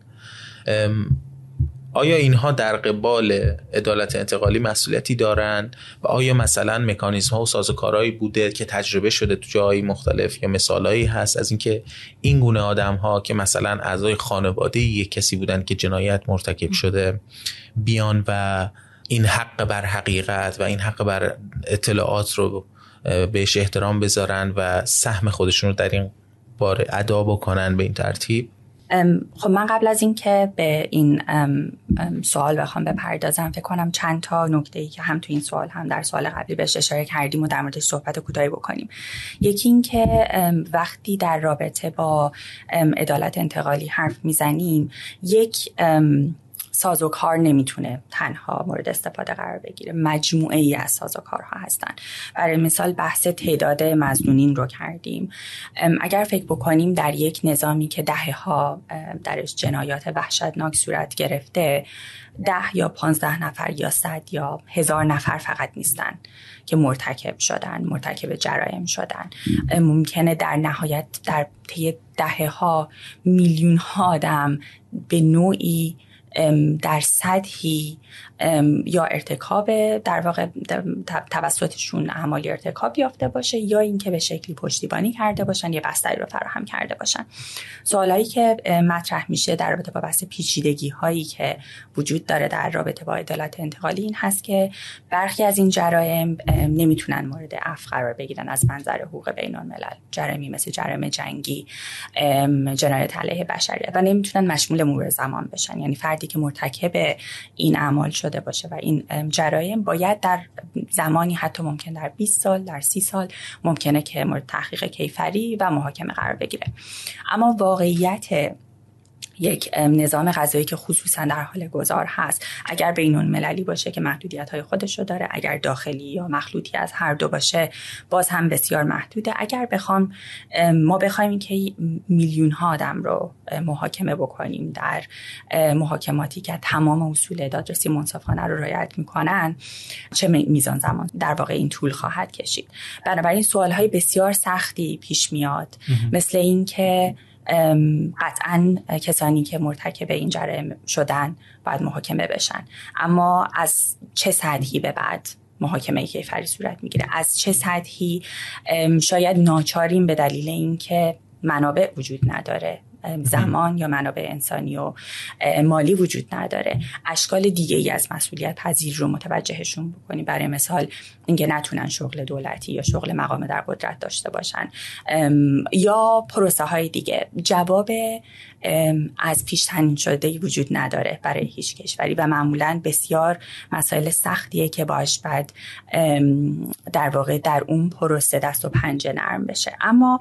آیا اینها در قبال عدالت انتقالی مسئولیتی دارن و آیا مثلا مکانیزم ها و سازوکارهایی بوده که تجربه شده تو جایی مختلف یا مثالهایی هست از اینکه این گونه آدم ها که مثلا اعضای خانواده یک کسی بودن که جنایت مرتکب شده بیان و این حق بر حقیقت و این حق بر اطلاعات رو بهش احترام بذارن و سهم خودشون رو در این باره ادا بکنن به این ترتیب؟ خب من قبل از اینکه به این سوال بخوام بپردازم فکر کنم چند تا نکته ای که هم تو این سوال هم در سوال قبلی بهش اشاره کردیم و در موردش صحبت کوتاهی بکنیم. یکی اینکه وقتی در رابطه با عدالت انتقالی حرف می‌زنیم یک سازوکار نمی‌تونه تنها مورد استفاده قرار بگیره مجموعه ای از سازوکارها هستن. برای مثال بحث تعداد مزنونین رو کردیم. اگر فکر بکنیم در یک نظامی که دهه ها درش جنایات وحشتناک صورت گرفته ده یا پانزده نفر یا صد یا هزار نفر فقط نیستن که مرتکب شدن مرتکب جرایم شدن. ممکنه در نهایت در طی دهه ها میلیون ها آدم به نوعی در سطحی یا ارتکاب در واقع توسطشون اعمال ارتکاب یافته باشه یا اینکه به شکلی پشتیبانی کرده باشن یا بستری رو فراهم کرده باشن. سوالایی که مطرح میشه در رابطه با بحث پیچیدگی هایی که وجود داره در رابطه با عدالت انتقالی این هست که برخی از این جرایم نمی‌تونن مورد عفو قرار بگیرن از منظر حقوق بین الملل جرمی مثل جرم جنگی جنایت علیه بشریت و نمی‌تونن مشمول مرور زمان بشن. یعنی فردی که مرتکب این اعمال شده باشه و این جرایم باید در زمانی حتی ممکن در 20 سال در 30 سال ممکنه که مورد تحقیق کیفری و محاکمه قرار بگیره. اما واقعیت یک نظام غذایی که خصوصا در حال گذار هست. اگر بین مللی باشه که محدودیت های خودش رو داره اگر داخلی یا مخلوطی از هر دو باشه باز هم بسیار محدوده. اگر بخوام ما بخوایم که میلیون ها آدم رو محاکمه بکنیم در محاکماتی که تمام اصول دادرسی منصفانه رو رعایت می‌کنن چه میزان زمان در واقع این طول خواهد کشید. بنابراین سوال های بسیار سختی پیش میاد. مثل اینکه قطعا کسانی که مرتکب این جرم شدن باید محاکمه بشن. اما از چه سطحی به بعد محاکمه کیفری صورت می‌گیره؟ از چه سطحی شاید ناچاریم به دلیل اینکه منابع وجود نداره. زمان یا منابع انسانی و مالی وجود نداره. اشکال دیگه ای از مسئولیت پذیر رو متوجهشون بکنی. برای مثال اینکه نتونن شغل دولتی یا شغل مقام در قدرت داشته باشن. یا پروسه های دیگه. جواب از پیش تنین شده وجود نداره برای هیچ کشوری و معمولا بسیار مسائل سختیه که باش بعد در واقع در اون پروسه دست و پنجه نرم بشه. اما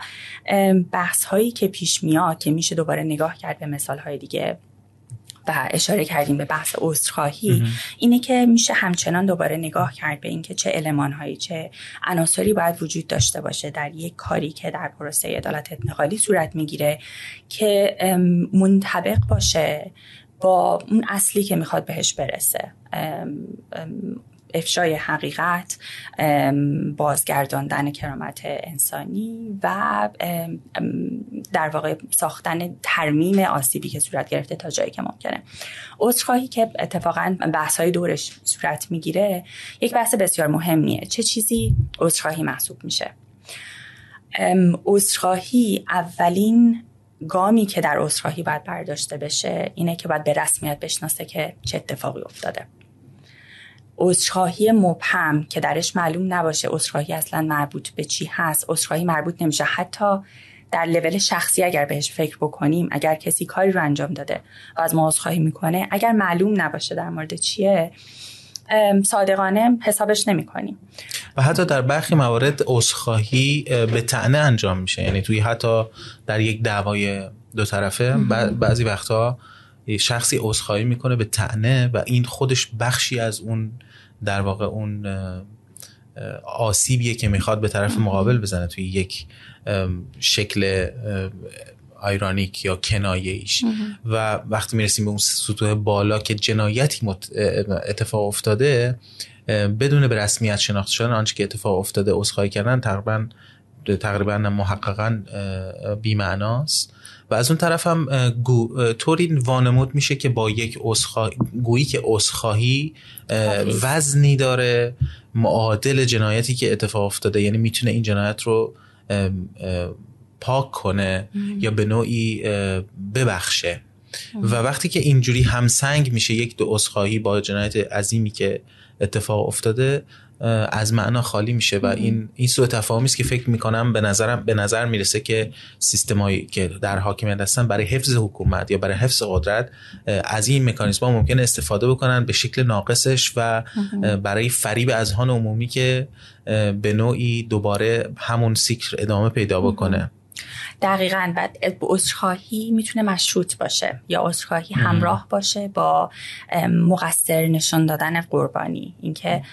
بحث هایی که پیش میاد که میشه دوباره نگاه کرد به مثال های دیگه و اشاره کردیم به بحث عذرخواهی اینه که میشه همچنان دوباره نگاه کرد به اینکه چه المانهایی چه عناصری باید وجود داشته باشه در یک کاری که در پروسه عدالت انتقالی صورت می‌گیره که منطبق باشه با اون اصلی که می‌خواد بهش برسه. افشای حقیقت بازگرداندن کرامت انسانی و در واقع ساختن ترمیم آسیبی که صورت گرفته تا جایی که ممکنه. عذرخواهی که اتفاقا بحث های دورش صورت می‌گیره یک بحث بسیار مهمیه. چه چیزی عذرخواهی محسوب میشه؟ عذرخواهی اولین گامی که در عذرخواهی باید برداشته بشه اینه که باید به رسمیت بشناسه که چه اتفاقی افتاده. عذرخواهی مبهم که درش معلوم نباشه عذرخواهی اصلا مربوط به چی هست عذرخواهی مربوط نمیشه. حتی در لول شخصی اگر بهش فکر بکنیم اگر کسی کاری رو انجام داده و از ما عذرخواهی می‌کنه اگر معلوم نباشه در مورد چیه صادقانه حسابش نمی کنیم و حتی در برخی موارد عذرخواهی به تعنه انجام میشه. یعنی توی حتی در یک دعوای دو طرفه بعضی وقتها شخصی عذرخواهی می‌کنه به تعنه و این خودش بخشی از اون در واقع اون آسیبیه که می‌خواد به طرف مقابل بزنه توی یک شکل آیرانیک یا کنایه ایش و وقتی می‌رسیم به اون سطوح بالا که جنایتی اتفاق افتاده بدون به رسمیت شناخته شدن آنچه که اتفاق افتاده عذرخواهی کردن تقریبا تقریبا محققا بی‌معناست. و از اون طرف هم طوری وانمود میشه که با یک عذرخواهی گویی که عذرخواهی وزنی داره معادل جنایتی که اتفاق افتاده. یعنی می‌تونه این جنایت رو پاک کنه یا به نوعی ببخشه. و وقتی که اینجوری همسنگ میشه یک دو عذرخواهی با جنایت عظیمی که اتفاق افتاده از معنا خالی میشه و این این سوء تفاهمی است که فکر می‌کنم به نظرم به نظر می‌رسه که سیستمایی که در حاکمیت هستن برای حفظ حکومت یا برای حفظ قدرت از این مکانیزم ممکن استفاده بکنن به شکل ناقصش و برای فریب اذهان عمومی که به نوعی دوباره همون سیکل ادامه پیدا بکنه. دقیقا. بعد عذرخواهی می‌تونه مشروط باشه یا عذرخواهی همراه باشه با مقصر نشان دادن قربانی. اینکه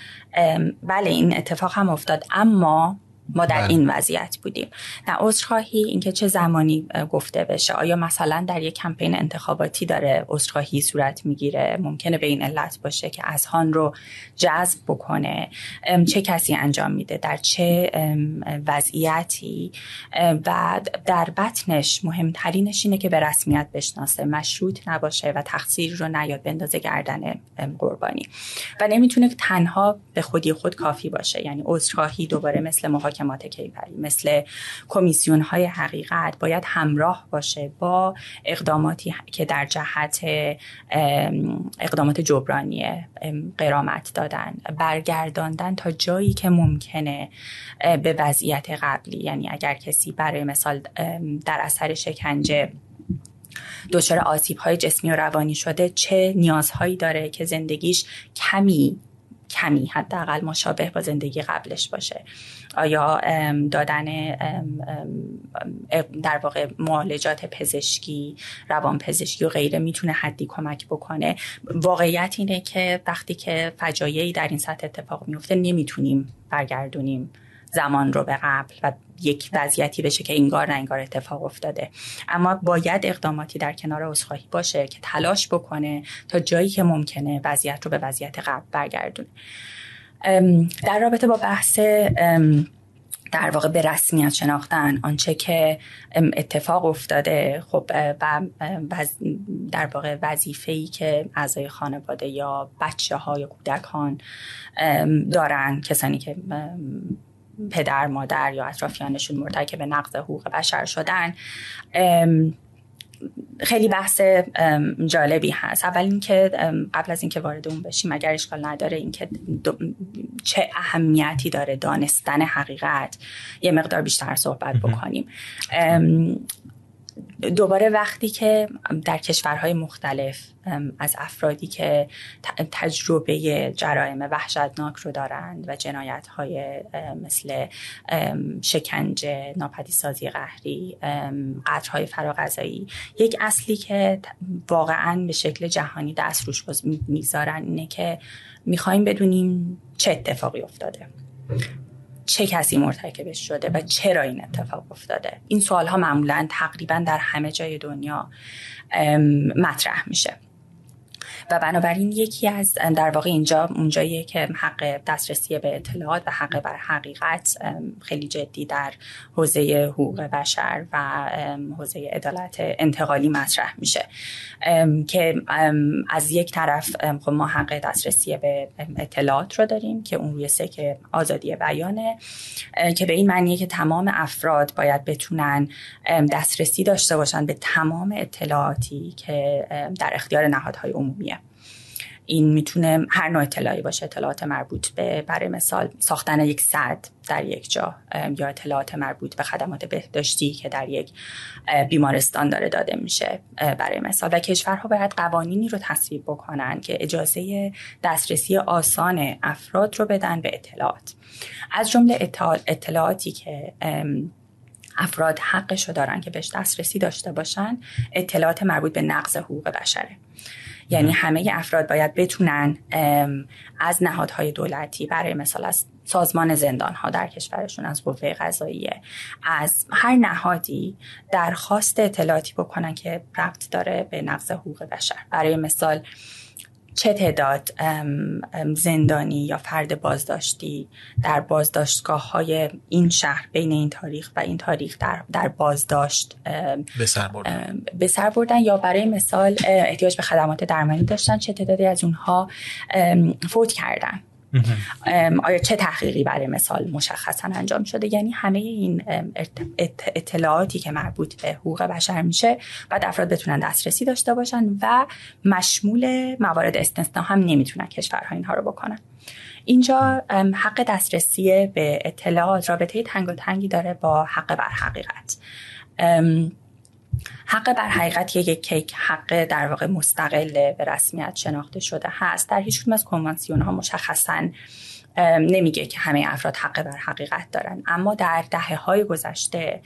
بله این اتفاق هم افتاد. اما ما در بله. این وضعیت بودیم. نه عذرخواهی اینکه چه زمانی گفته بشه. آیا مثلا در یک کمپین انتخاباتی داره عذرخواهی صورت می‌گیره؟ ممکنه به این علت باشه که هان رو جذب بکنه. چه کسی انجام میده؟ در چه وضعیتی؟ و در بطنش مهمترینش اینه که به رسمیت بشناسه. مشروط نباشه و تقصیر رو نیاد بندازه گردن قربانی. و نمی‌تونه تنها به خودی خود کافی باشه. یعنی عذرخواهی دوباره مثل محاکمه محاکمات کیفری مثل کمیسیون های حقیقت باید همراه باشه با اقداماتی که در جهت اقدامات جبرانی قرامت دادن برگرداندن تا جایی که ممکنه به وضعیت قبلی. یعنی اگر کسی برای مثال در اثر شکنجه دچار آسیب های جسمی و روانی شده چه نیازهایی داره که زندگیش کمی کمی حداقل مشابه با زندگی قبلش باشه. آیا دادن در واقع معالجات پزشکی روان پزشکی و غیره می‌تونه حدی کمک بکنه؟ واقعیت اینه که وقتی که فجایعی در این سطح اتفاق میفته نمی‌تونیم برگردونیم زمان رو به قبل و یک وضعیتی بشه که انگار نه انگار اتفاق افتاده. اما باید اقداماتی در کنار عذرخواهی باشه که تلاش بکنه تا جایی که ممکنه وضعیت رو به وضعیت قبل برگردونه. در رابطه با بحث در واقع به رسمیت شناختن آنچه که اتفاق افتاده خب و در واقع وظیفه ای که اعضای خانواده یا بچه ها یا کودکان دارن کسانی که پدر مادر یا اطرافیانشون مرتکب نقض حقوق بشر شدن. خیلی بحث جالبی هست. اول اینکه قبل از اینکه وارد اون بشیم اگر اشکال نداره اینکه چه اهمیتی داره دانستن حقیقت یه مقدار بیشتر صحبت بکنیم. دوباره وقتی که در کشورهای مختلف از افرادی که تجربه جرایم وحشتناک رو دارند و جنایت های مثل شکنجه ناپدیسازی قهری قطرهای فراغذایی یک اصلی که واقعا به شکل جهانی دست روش می‌ذارن اینه که می‌خوایم بدونیم چه اتفاقی افتاده. چه کسی مرتکبش شده و چرا این اتفاق افتاده. این سوال ها معمولا تقریبا در همه جای دنیا مطرح میشه. و بنابراین یکی از در واقع اینجا اونجاییه که حق دسترسی به اطلاعات و حق بر حقیقت خیلی جدی در حوزه حقوق بشر و حوزه عدالت انتقالی مطرح میشه. که از یک طرف خب ما حق دسترسی به اطلاعات رو داریم که اون روی سه که آزادی بیانه که به این معنیه که تمام افراد باید بتونن دسترسی داشته باشن به تمام اطلاعاتی که در اختیار نهادهای عمومیه. این می‌تونه هر نوع اطلاعی باشه اطلاعات مربوط به برای مثال ساختن یک صد در یک جا یا اطلاعات مربوط به خدمات بهداشتی که در یک بیمارستان داره داده میشه برای مثال. و کشورها باید قوانینی رو تصویب بکنن که اجازه دسترسی آسان افراد رو بدن به اطلاعات. از جمله اطلاعاتی که افراد حقش رو دارن که بهش دسترسی داشته باشن اطلاعات مربوط به نقض حقوق بشره. یعنی همه افراد باید بتونن از نهادهای دولتی برای مثال از سازمان زندان ها در کشورشون از قوه قضاییه از هر نهادی درخواست اطلاعاتی بکنن که ربط داره به نقض حقوق بشر. برای مثال چه تعداد زندانی یا فرد بازداشتی در بازداشتگاه های این شهر بین این تاریخ و این تاریخ در, در بازداشت به سر بردن. بردن یا برای مثال احتیاج به خدمات درمانی داشتن چه تعدادی از اونها فوت کردن آیا چه تحقیقی برای مثال مشخصا انجام شده؟ یعنی همه این اطلاعاتی که مربوط به حقوق بشر میشه بعد افراد بتونن دسترسی داشته باشن و مشمول موارد استثنا هم نمی‌تونن کشورها اینها رو بکنن. اینجا حق دسترسی به اطلاعات رابطه تنگ و تنگی داره با حق بر حقیقت. حق بر حقیقت یک کیک حق در واقع مستقل به رسمیت شناخته شده هست. در هیچ از کنوانسیون ها مشخصا نمیگه که همه افراد حق بر حقیقت دارن. اما در دهه های گذشته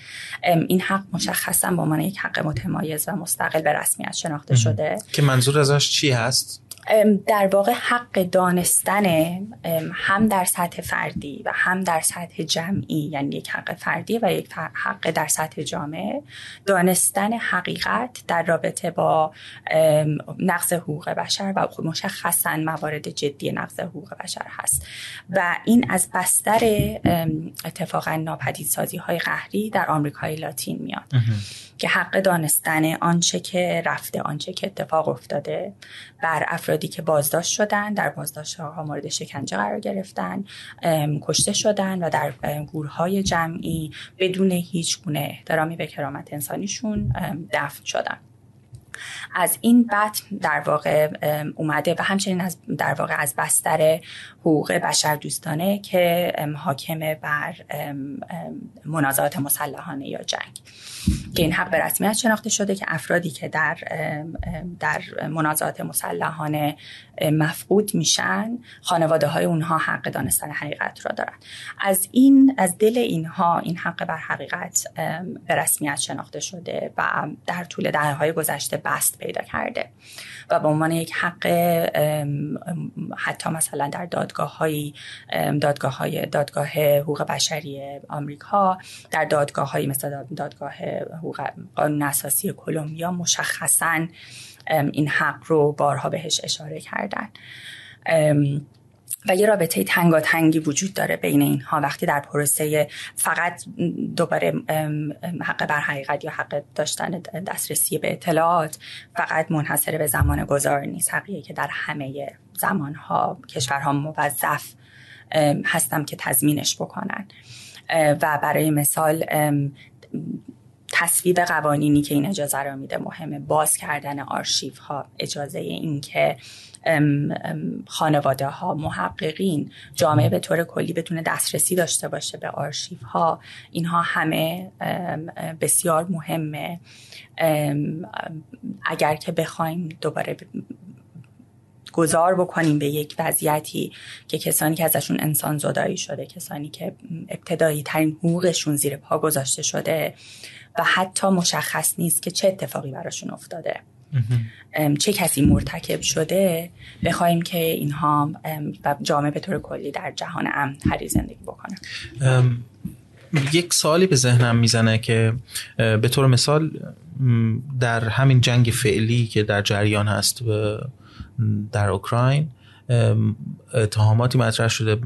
این حق مشخصا به عنوان یک حق متمایز و مستقل به رسمیت شناخته شده. که منظور ازش چی هست؟ در واقع حق دانستن هم در سطح فردی و هم در سطح جمعی یعنی یک حق فردی و یک حق در سطح جامعه دانستن حقیقت در رابطه با نقض حقوق بشر و مشخصا موارد جدی نقض حقوق بشر هست. و این از بستر اتفاقا ناپدیدسازی های قهری در آمریکای لاتین میاد. که حق دانستن آنچه که رفته آنچه که اتفاق افتاده بر افرادی که بازداشت شدن در بازداشت ها مورد شکنجه قرار گرفتن کشته شدن و در گورهای جمعی بدون هیچ گونه احترامی به کرامت انسانیشون دفن شدن. از این بطن در واقع اومده و همچنین از در واقع از بستر حقوق بشر دوستانه که حاکم بر منازعات مسلحانه یا جنگ. که این حق به رسمیت شناخته شده که افرادی که در در منازعات مسلحانه مفقود میشن خانواده های اونها حق دانستن حقیقت را دارن. از این از دل اینها این حق بر حقیقت به رسمیت شناخته شده و در طول دهه های گذشته بست پیدا کرده و به عنوان یک حق حتی مثلا در دادگاه های دادگاه های دادگاه حقوق بشری آمریکا در دادگاه های مثل دادگاه حقوق قانون اساسی کلمبیا مشخصا این حق رو بارها بهش اشاره کردن. و یه رابطه تنگاتنگی وجود داره بین اینها. وقتی در پروسه فقط دوباره حق بر حقیقت یا حق داشتن دسترسی به اطلاعات فقط منحصر به زمان گذار نیست. حقیقه که در همه زمانها کشورها موظف هستم که تضمینش بکنن. و برای مثال تصویب قوانینی که این اجازه را میده مهمه. باز کردن آرشیف ها اجازه این که خانواده ها محققین جامعه به طور کلی بتونه دسترسی داشته باشه به آرشیف ها اینها همه بسیار مهمه. اگر که بخوایم دوباره گذار بکنیم به یک وضعیتی که کسانی که ازشون انسان زدایی شده کسانی که ابتدایی ترین حقوقشون زیر پا گذاشته شده و حتی مشخص نیست که چه اتفاقی براشون افتاده. چه کسی مرتکب شده بخوایم که اینها و جامعه به طور کلی در جهان امن هری زندگی بکنه. یک سالی به ذهنم می‌زنه که به طور مثال در همین جنگ فعلی که در جریان هست در اوکراین اتهاماتی مطرح شده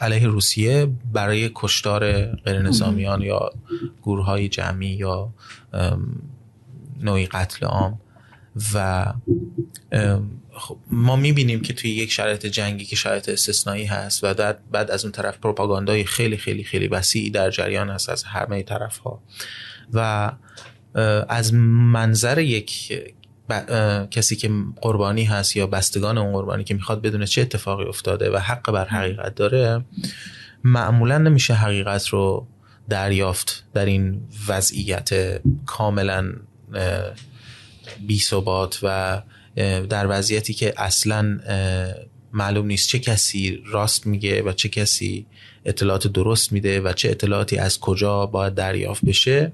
علیه روسیه برای کشتار غیر نظامیان یا گروه های جمعی یا نوعی قتل عام. و خب ما می‌بینیم که توی یک شرایط جنگی که شرایط استثنایی هست و بعد از اون طرف پروپاگاندای خیلی خیلی خیلی وسیعی در جریان هست از همه طرف ها و از منظر یک کسی که قربانی هست یا بستگان اون قربانی که می‌خواد بدونه چه اتفاقی افتاده و حق بر حقیقت داره معمولا نمیشه حقیقت رو دریافت در این وضعیت کاملا بی ثبات و در وضعیتی که اصلا معلوم نیست چه کسی راست میگه و چه کسی اطلاعات درست میده و چه اطلاعاتی از کجا باید دریافت بشه.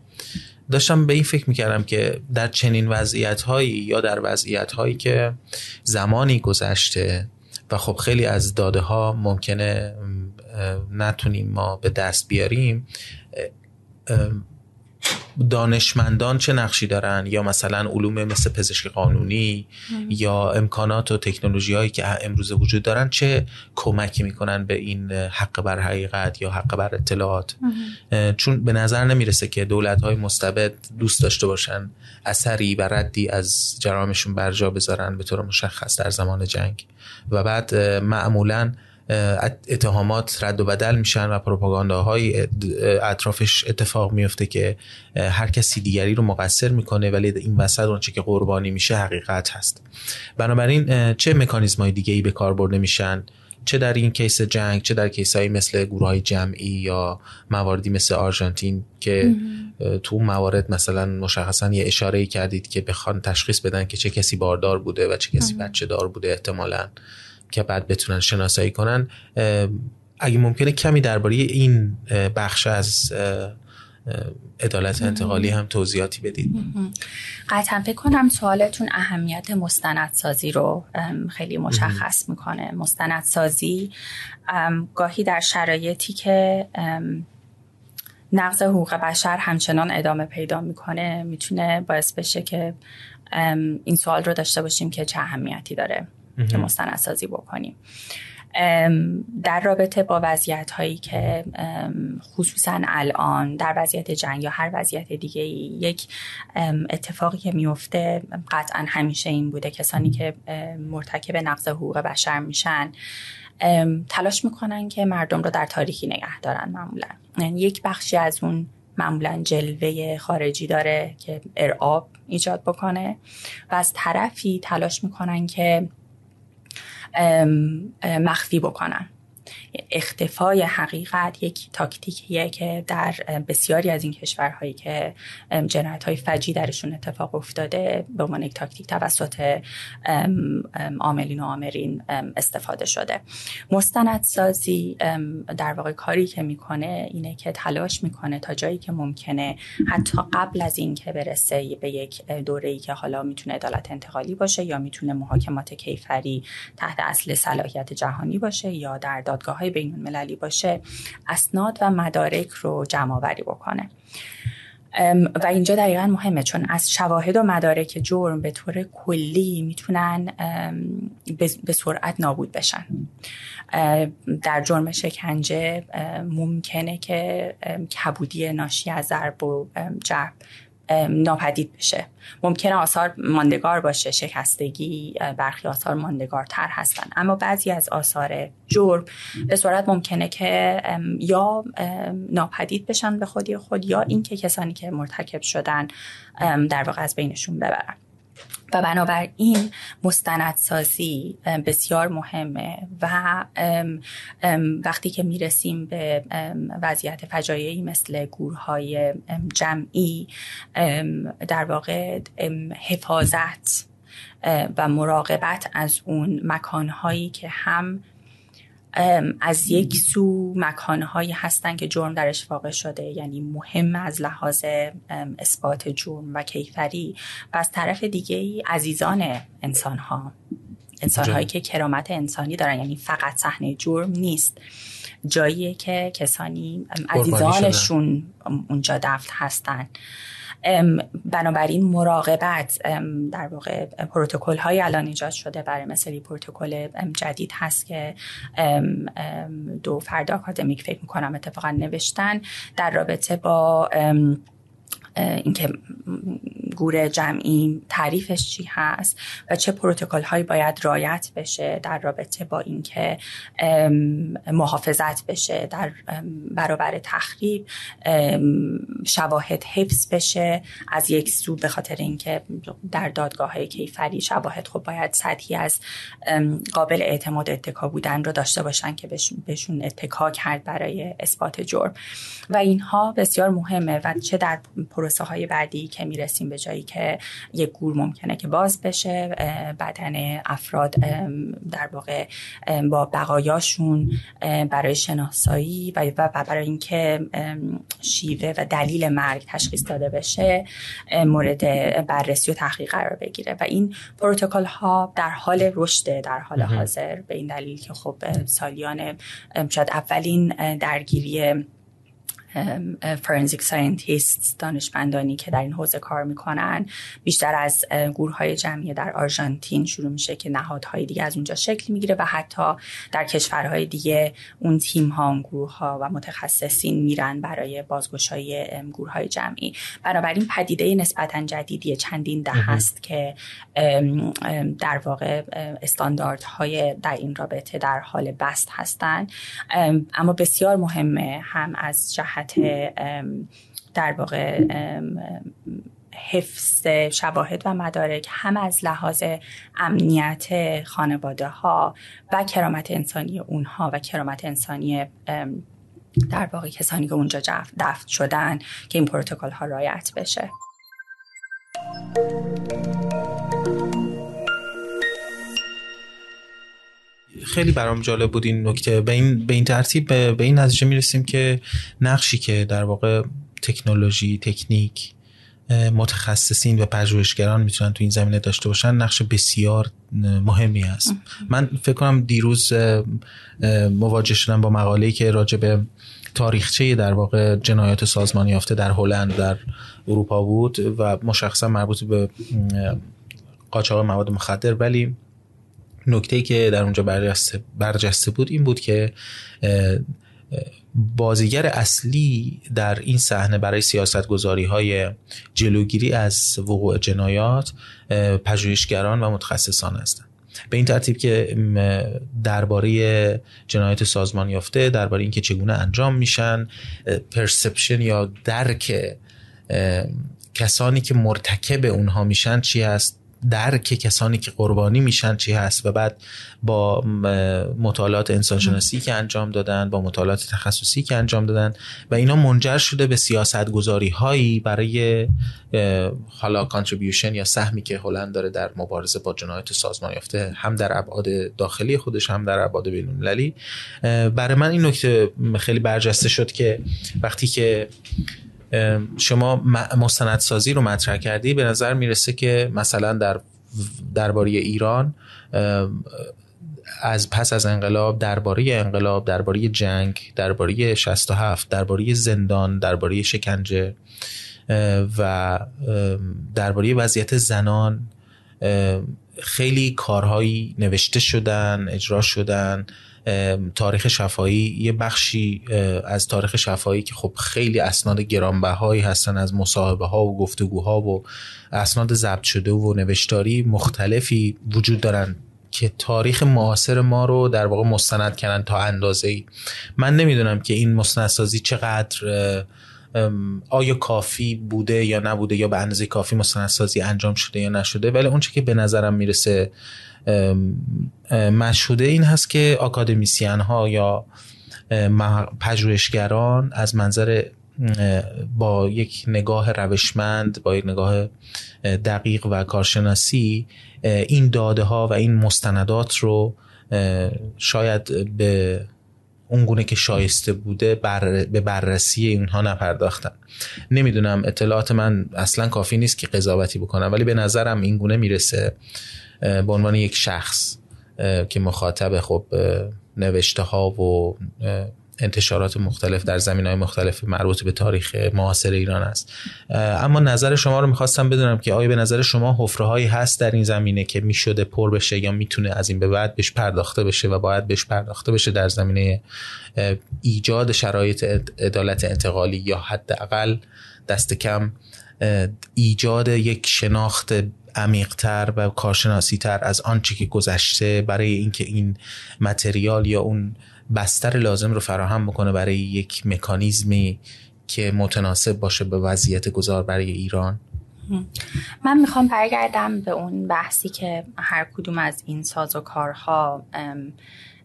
داشتم به این فکر می‌کردم که در چنین وضعیت هایی یا در وضعیت هایی که زمانی گذشته و خب خیلی از داده ها ممکنه نتونیم ما به دست بیاریم دانشمندان چه نقشی دارن؟ یا مثلا علوم مثل پزشکی قانونی یا امکانات و تکنولوژی هایی که امروز وجود دارن چه کمکی می‌کنن به این حق بر حقیقت یا حق بر اطلاعات؟ چون به نظر نمی‌رسه که دولت های مستبد دوست داشته باشن اثری و ردی از جرامشون برجا بذارن به طور مشخص در زمان جنگ. و بعد معمولا اتهامات رد و بدل میشن و پروپاگانداهای اطرافش اتفاق میفته که هر کسی دیگری رو مقصر می‌کنه ولی این وسط اونچه که قربانی میشه حقیقت هست. بنابراین چه مکانیزم های دیگه ای به کار برده میشن؟ چه در این کیس جنگ چه در کیس های مثل گروه های جمعی یا مواردی مثل آرژانتین که تو موارد مثلا مشخصا یه اشاره کردید که بخوان تشخیص بدن که چه کسی باردار بوده و چه کسی بچه دار بوده احتمالاً. که بعد بتونن شناسایی کنن اگه ممکنه کمی درباره این بخش از عدالت انتقالی هم توضیحاتی بدید. قطعا فکر کنم سوالتون اهمیت مستندسازی رو خیلی مشخص می‌کنه. مستندسازی گاهی در شرایطی که نقض حقوق بشر همچنان ادامه پیدا می‌کنه می‌تونه باعث بشه که این سوال رو داشته باشیم که چه اهمیتی داره. که مستندسازی بکنیم. در رابطه با وضعیت هایی که خصوصا الان در وضعیت جنگ یا هر وضعیت دیگه یک اتفاقی که میفته قطعا همیشه این بوده کسانی که مرتکب نقض حقوق بشر میشن تلاش می‌کنن که مردم رو در تاریکی نگه دارن معمولا. یعنی یک بخشی از اون معمولا جلوه خارجی داره که ارعاب ایجاد بکنه و از طرفی تلاش می‌کنن که مخفی بکنن. اختفای حقیقت یک تاکتیکیه که در بسیاری از این کشورهایی که جنایت های فجی درشون اتفاق افتاده به عنوان یک تاکتیک توسط عاملین و آمرین استفاده شده. مستندسازی در واقع کاری که می‌کنه اینه که تلاش می‌کنه تا جایی که ممکنه حتی قبل از اینکه برسه به یک دوره ای که حالا می‌تونه عدالت انتقالی باشه یا می‌تونه محاکمات کیفری تحت اصل صلاحیت جهانی باشه یا در دادگاه های بین المللی باشه اسناد و مدارک رو جمع آوری بکنه و اینجا دقیقا مهمه چون از شواهد و مدارک جرم به طور کلی می‌تونن به سرعت نابود بشن. در جرم شکنجه ممکنه که کبودی ناشی از ضرب و جرب ناپدید بشه. ممکنه آثار ماندگار باشه شکستگی برخی آثار ماندگارتر هستن. اما بعضی از آثار جرم به صورت ممکنه که یا ناپدید بشن به خودی خود یا اینکه کسانی که مرتکب شدن در واقع از بینشون ببرن. و بنابراین مستندسازی بسیار مهمه و وقتی که می‌رسیم به وضعیت فجایعی مثل گورهای جمعی در واقع حفاظت و مراقبت از اون مکانهایی که هم از یک سو مکانهایی هستن که جرم درش واقع شده یعنی مهم از لحاظ اثبات جرم و کیفری. و از طرف دیگه ای عزیزان انسان ها انسان هایی که کرامت انسانی دارن یعنی فقط صحنه جرم نیست. جاییه که کسانی عزیزانشون اونجا دفت هستن. بنابراین مراقبت در واقع پروتکل های الان ایجاد شده برای مثلی پروتکل جدید هست که دو فرد آکادمیک فکر می‌کنم اتفاقا نوشتن در رابطه با اینکه گور جمعی تعریفش چی هست و چه پروتکل هایی باید رایت بشه در رابطه با اینکه محافظت بشه در برابر تخریب شواهد حفظ بشه از یک سو به خاطر اینکه در دادگاه های کیفری شواهد خب باید سطحی از قابل اعتماد اتکا بودن رو داشته باشن که بهشون اتکا کرد برای اثبات جرم. و اینها بسیار مهمه و چه در پروسه های بعدی که می‌رسیم به جایی که یک گور ممکنه که باز بشه بدن افراد در واقع با بقایاشون برای شناسایی و برای اینکه شیوه و دلیل مرگ تشخیص داده بشه مورد بررسی و تحقیق قرار بگیره. و این پروتکل ها در حال رشد در حال حاضر. به این دلیل که خب سالیان شاید اولین درگیری forensic scientist دانشمندانی که در این حوزه کار می‌کنن. بیشتر از گورهای جمعی در آرژانتین شروع میشه که نهادهای دیگه از اونجا شکل می‌گیره و حتی در کشورهای دیگه اون تیم ها اون گروه ها و متخصصین میرن برای بازگشایی گورهای جمعی. بنابراین پدیده نسبتا جدیدی چندین دهه هست که در واقع استانداردهای در این رابطه در حال بست هستند اما بسیار مهمه هم از جهت در واقع حفظ شواهد و مدارک هم از لحاظ امنیت خانواده ها و کرامت انسانی اونها و کرامت انسانی در واقع کسانی که اونجا دفت شدن که این پروتکل ها رایت بشه. خیلی برام جالب بود این نکته. به این به این ترتیب به این نتیجه می‌رسیم که نقشی که در واقع تکنولوژی تکنیک متخصصین و پژوهشگران می‌تونن تو این زمینه داشته باشن نقش بسیار مهمی است من فکر کنم دیروز مواجه شدم با مقاله‌ای که راجع به تاریخچه در واقع جنایات سازمانی یافته در هلند در اروپا بود و مشخصا مربوط به قاچاق مواد مخدر. ولی نکته که در اونجا برجسته بود این بود که بازیگر اصلی در این صحنه برای سیاست گذاری های جلوگیری از وقوع جنایات پژوهشگران و متخصصان هستند. به این ترتیب که درباره جنایت سازمان یافته درباره اینکه چگونه انجام میشن پرسپشن یا درک کسانی که مرتکب اونها میشن چی هست؟ درک کسانی که قربانی میشن چی هست و بعد با مطالعات انسانشناسی که انجام دادن با مطالعات تخصصی که انجام دادن و اینا منجر شده به سیاست گذاری هایی برای حالا کانتریبیوشن یا سهمی که هلند داره در مبارزه با جنایت سازمان یافته هم در ابعاد داخلی خودش هم در ابعاد بین المللی برای من این نکته خیلی برجسته شد که وقتی که شما مستندسازی رو مطرح کردی به نظر می‌رسه که مثلا در درباره ایران از پس از انقلاب درباره انقلاب درباره جنگ درباره 67 درباره زندان درباره شکنجه و درباره وضعیت زنان خیلی کارهایی نوشته شدن اجرا شدن. تاریخ شفایی یه بخشی از تاریخ شفایی که خب خیلی اسناد گرانبهایی هستن از مصاحبه ها و گفتگوها و اسناد ضبط شده و نوشتاری مختلفی وجود دارن که تاریخ معاصر ما رو در واقع مستند کردن تا اندازه ای من نمی‌دونم که این مستندسازی چقدر آیا کافی بوده یا نبوده یا به اندازه کافی مستندسازی انجام شده یا نشده؟ ولی اونچه که به نظرم می‌رسه مشهوده این هست که اکادمیسیان ها یا پژوهشگران از منظر با یک نگاه روشمند با یک نگاه دقیق و کارشناسی این داده ها و این مستندات رو شاید به اونگونه که شایسته بوده بر به بررسی اینها نپرداختن نمی‌دونم اطلاعات من اصلا کافی نیست که قضاوتی بکنم ولی به نظرم این گونه می‌رسه به عنوان یک شخص که مخاطب خب نوشته ها و انتشارات مختلف در زمین های مختلف مربوط به تاریخ معاصر ایران است. اما نظر شما رو می‌خواستم بدونم که آیا به نظر شما حفره هایی هست در این زمینه که می‌شده پر بشه یا می‌تونه از این به بعد بهش پرداخته بشه و باید بهش پرداخته بشه در زمینه ایجاد شرایط عدالت انتقالی یا حداقل دست کم ایجاد یک شناخت عمیقتر و کارشناسی تر از آنچه که گذشته برای اینکه این متریال یا اون بستر لازم رو فراهم بکنه برای یک مکانیزمی که متناسب باشه به وضعیت گذار برای ایران. من می‌خوام برگردم به اون بحثی که هر کدوم از این ساز و کارها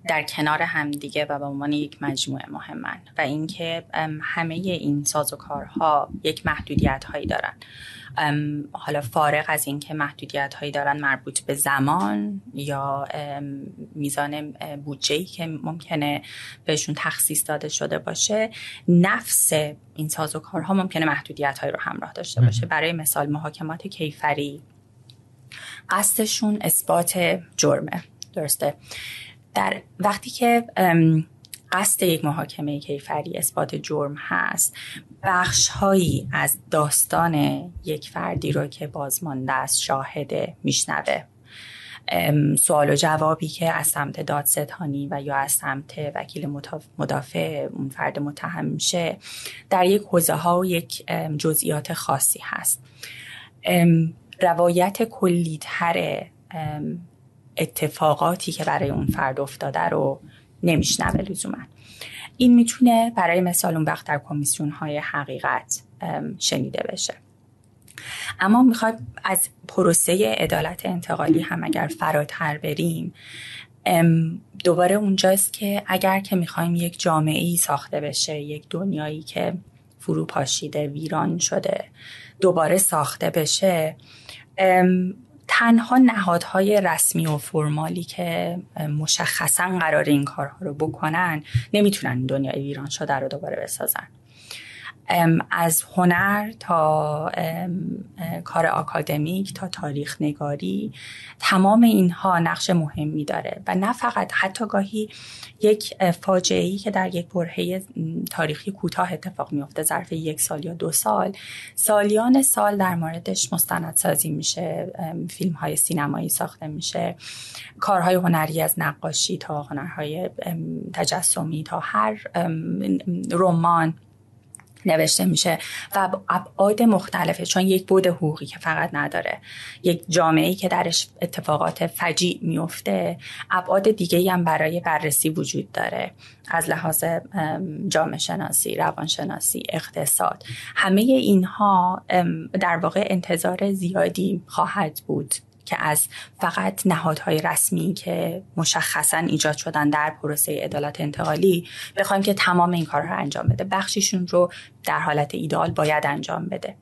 در کنار همدیگه و به عنوان یک مجموعه مهمن و اینکه همه این سازوکارها یک محدودیت هایی دارن حالا فارغ از اینکه محدودیت هایی دارن مربوط به زمان یا میزان بودجه که ممکنه بهشون تخصیص داده شده باشه نفس این سازوکارها ممکنه محدودیت هایی رو همراه داشته باشه. برای مثال محاکمات کیفری قصدشون اثبات جرمه. درسته؟ در وقتی که قصد یک محاکمه کیفری اثبات جرم هست بخش هایی از داستان یک فردی رو که بازمانده از شاهده میشنوه. سوال و جوابی که از سمت دادستانی و یا از سمت وکیل مدافع اون فرد متهم میشه در یک حوزه ها و یک جزئیات خاصی هست. روایت کلیتر اتفاقاتی که برای اون فرد افتاده رو نمیشنوه لزوما. این می‌تونه برای مثال اون وقت در کمیسیون های حقیقت شنیده بشه. اما می‌خواد از پروسه عدالت انتقالی هم اگر فراتر بریم دوباره اونجاست که اگر که می‌خوایم یک جامعه ای ساخته بشه یک دنیایی که فرو پاشیده ویران شده دوباره ساخته بشه تنها نهادهای رسمی و فرمالی که مشخصا قرار این کارها رو بکنن نمی‌تونن دنیای ویران شده رو دوباره بسازن. از هنر تا کار آکادمیک تا تاریخ نگاری تمام اینها نقش مهمی داره. و نه فقط حتی گاهی یک فاجعه ای که در یک برهه تاریخی کوتاه اتفاق میفته ظرف یک سال یا دو سال. سالیان سال در موردش مستندسازی میشه فیلم های سینمایی ساخته میشه. کارهای هنری از نقاشی تا هنرهای تجسمی تا هر رمان. نوشته میشه و ابعاد مختلفه چون یک بود حقوقی که فقط نداره. یک جامعه که درش اتفاقات فجیع میفته ابعاد دیگه هم برای بررسی وجود داره. از لحاظ جامعه شناسی روانشناسی اقتصاد. همه اینها در واقع انتظار زیادی خواهد بود. که از فقط نهادهای رسمی که مشخصا ایجاد شدن در پروسه عدالت انتقالی بخوایم که تمام این کارها رو انجام بده. بخشیشون رو در حالت ایدال باید انجام بده.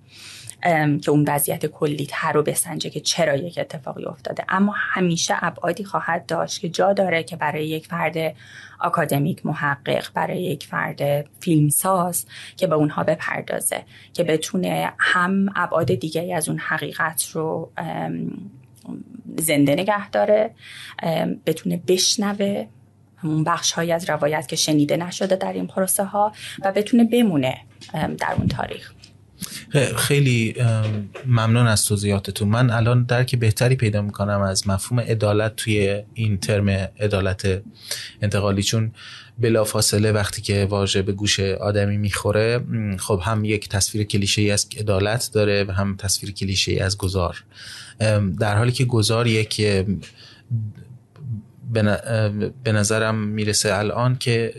که اون وضعیت کلی تر رو بسنجه که چرا یک اتفاقی افتاده. اما همیشه ابعادی خواهد داشت که جا داره که برای یک فرد آکادمیک محقق برای یک فرد فیلمساز که به اونها بپردازه که بتونه هم ابعاد دیگری از اون حقیقت رو زنده نگه داره بتونه بشنوه همون بخش های از روایت که شنیده نشده در این پروسه ها و بتونه بمونه در اون تاریخ. خیلی ممنون از توضیحاتتون. من الان درک بهتری پیدا می‌کنم از مفهوم عدالت توی این ترم عدالت انتقالی. چون بلافاصله وقتی که واژه به گوش آدمی می‌خوره خب هم یک تصویر کلیشه ای از عدالت داره و هم تصویر کلیشه ای از گذار. در حالی که گذار یک به نظرم می‌رسه الان که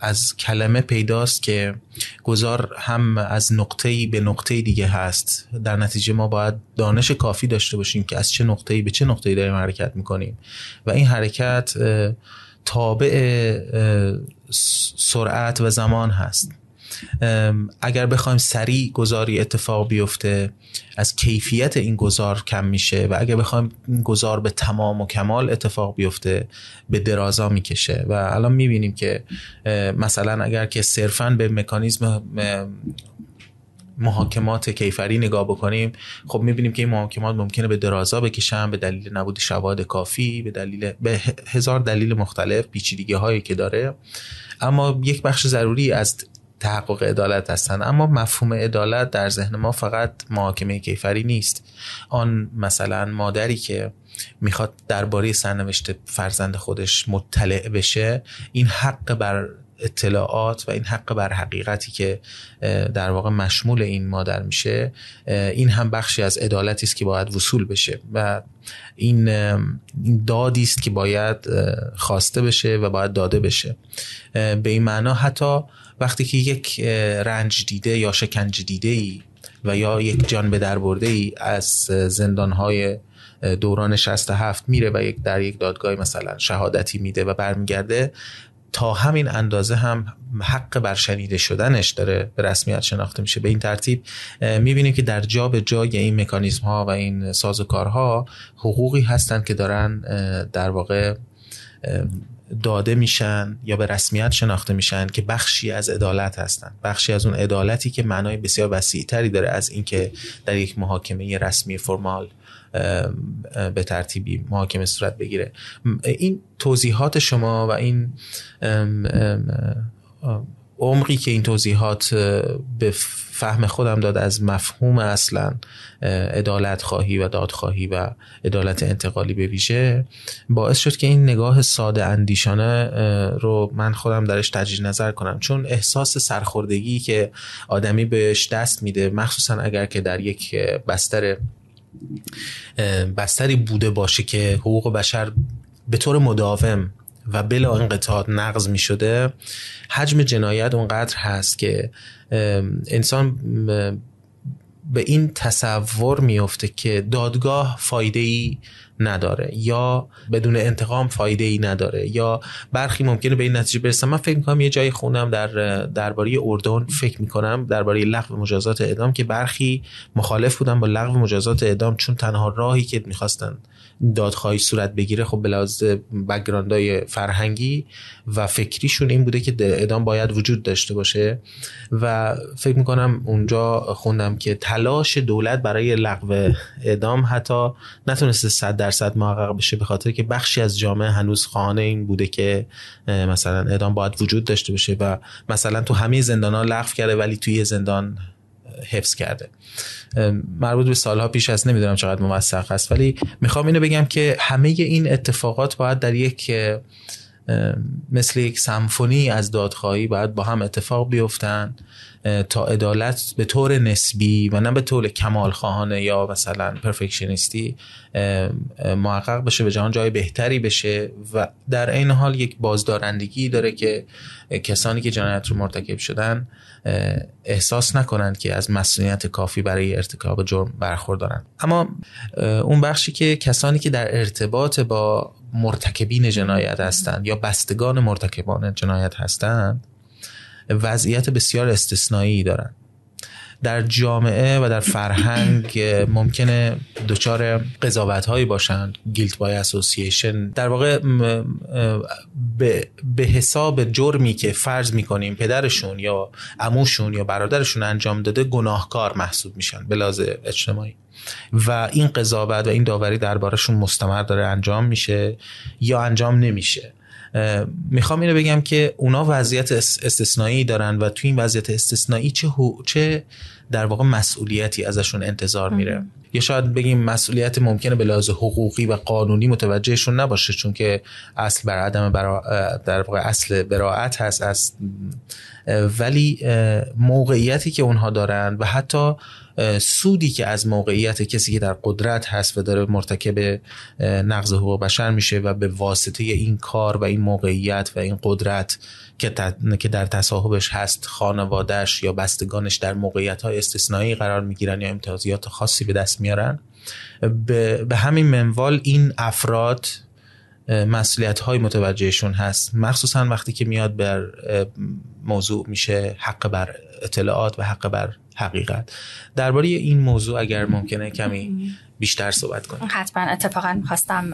از کلمه پیداست که گذار هم از نقطه‌ای به نقطه دیگه هست. در نتیجه ما باید دانش کافی داشته باشیم که از چه نقطه‌ای به چه نقطه‌ای داریم حرکت می‌کنیم. و این حرکت تابع سرعت و زمان هست. اگر بخوایم سریع گذاری اتفاق بیفته از کیفیت این گذار کم میشه و اگر بخوایم این گذار به تمام و کمال اتفاق بیفته به درازا می‌کشه و الان می‌بینیم که مثلا اگر که صرفا به مکانیزم محاکمات کیفری نگاه بکنیم خب می‌بینیم که این محاکمات ممکنه به درازا بکشن به دلیل نبود شواهد کافی به دلیل به هزار دلیل مختلف پیچیدگی هایی که داره. اما یک بخش ضروری از تحقق عدالت هستند اما مفهوم عدالت در ذهن ما فقط محاکمه کیفری نیست. آن مثلا مادری که می‌خواد درباره سرنوشت فرزند خودش مطلع بشه این حق بر اطلاعات و این حق بر حقیقتی که در واقع مشمول این مادر میشه این هم بخشی از عدالتی است که باید وصول بشه. و این دادی است که باید خواسته بشه و باید داده بشه. به این معنا حتی وقتی که یک رنج دیده یا شکنج دیده ای و یا یک جان به در برده ای از زندانهای دوران 67 میره و یک در یک دادگاه مثلا شهادتی میده و برمیگرده تا همین اندازه هم حق بر شنیده شدنش داره به رسمیت شناخته میشه. به این ترتیب می‌بینیم که در جا به جای این مکانیزم ها و این سازوکارها حقوقی هستند که دارن در واقع داده میشن یا به رسمیت شناخته میشن که بخشی از عدالت هستن. بخشی از اون عدالتی که معنای بسیار وسیعتری داره از اینکه در یک محاکمه رسمی فرمال به ترتیبی محاکمه صورت بگیره. این توضیحات شما و این عمقی که این توضیحات به فهم خودم داد از مفهوم اصلا عدالت خواهی و دادخواهی و عدالت انتقالی به ویژه باعث شد که این نگاه ساده اندیشانه رو من خودم درش تجدید نظر کنم. چون احساس سرخوردگی که آدمی بهش دست میده مخصوصا اگر که در یک بستر بستری بوده باشه که حقوق بشر به طور مداوم و بلا انقطاع نقض می شده حجم جنایت اونقدر هست که انسان به این تصور میفته که دادگاه فایده ای نداره یا بدون انتقام فایده ای نداره یا برخی ممکنه به این نتیجه برسن. من فکر می‌کنم یه جای خونم در درباره اردن فکر می‌کنم درباره لغو مجازات اعدام که برخی مخالف بودن با لغو مجازات اعدام چون تنها راهی که می‌خواستن دادخواهی صورت بگیره خب بلاز بگراندای فرهنگی و فکریشون این بوده که اعدام باید وجود داشته باشه. و فکر می‌کنم اونجا خوندم که تلاش دولت برای لغو اعدام حتی نتونسته صد درصد محقق بشه به خاطر که بخشی از جامعه هنوز خانه این بوده که مثلا اعدام باید وجود داشته باشه و مثلا تو همه زندان ها لغو کرده ولی توی زندان حفظ کرده. مربوط به سالها پیش از نمی‌دونم چقدر موثق است ولی می‌خوام اینو بگم که همه این اتفاقات باید در یک مثل یک سمفونی از دادخواهی باید با هم اتفاق بیفتن. تا عدالت به طور نسبی و نه به طور کمال خواهانه یا مثلا پرفکشنیستی محقق بشه به جهان جای بهتری بشه و در این حال یک بازدارندگی داره که کسانی که جنایت رو مرتکب شدن احساس نکنند که از مسئولیت کافی برای ارتکاب جرم برخوردارن. اما اون بخشی که کسانی که در ارتباط با مرتکبین جنایت هستند یا بستگان مرتکبان جنایت هستند وضعیت بسیار استثنایی دارند در جامعه و در فرهنگ ممکنه دچار قضاوت هایی باشند گیلت بای اسوسییشن در واقع به, حساب جرمی که فرض می‌کنیم پدرشون یا عموشون یا برادرشون انجام داده گناهکار محسوب میشن به اجتماعی. و این قضاوت و این داوری دربارشون مستمر داره انجام میشه یا انجام نمیشه. می‌خوام اینو بگم که اونا وضعیت استثنایی دارن و توی این وضعیت استثنایی چه, چه در واقع مسئولیتی ازشون انتظار میره. یا شاید بگیم مسئولیت ممکنه به لحاظ حقوقی و قانونی متوجهشون نباشه چون که اصل بر عدم برا در واقع اصل براعت هست از ولی موقعیتی که اونها دارن و حتی سودی که از موقعیت کسی که در قدرت هست و داره مرتکب نقض حقوق بشر میشه و به واسطه این کار و این موقعیت و این قدرت که در تصاحبش هست خانوادهش یا بستگانش در موقعیت های استثنایی قرار می‌گیرن یا امتیازات خاصی به دست میارن به همین منوال این افراد مسئولیت های متوجهشون هست. مخصوصا وقتی که میاد بر موضوع میشه حق بر اطلاعات و حق بر حقیقت. درباره این موضوع اگر ممکنه کمی بیشتر صحبت کنیم. حتما. اتفاقا خواستم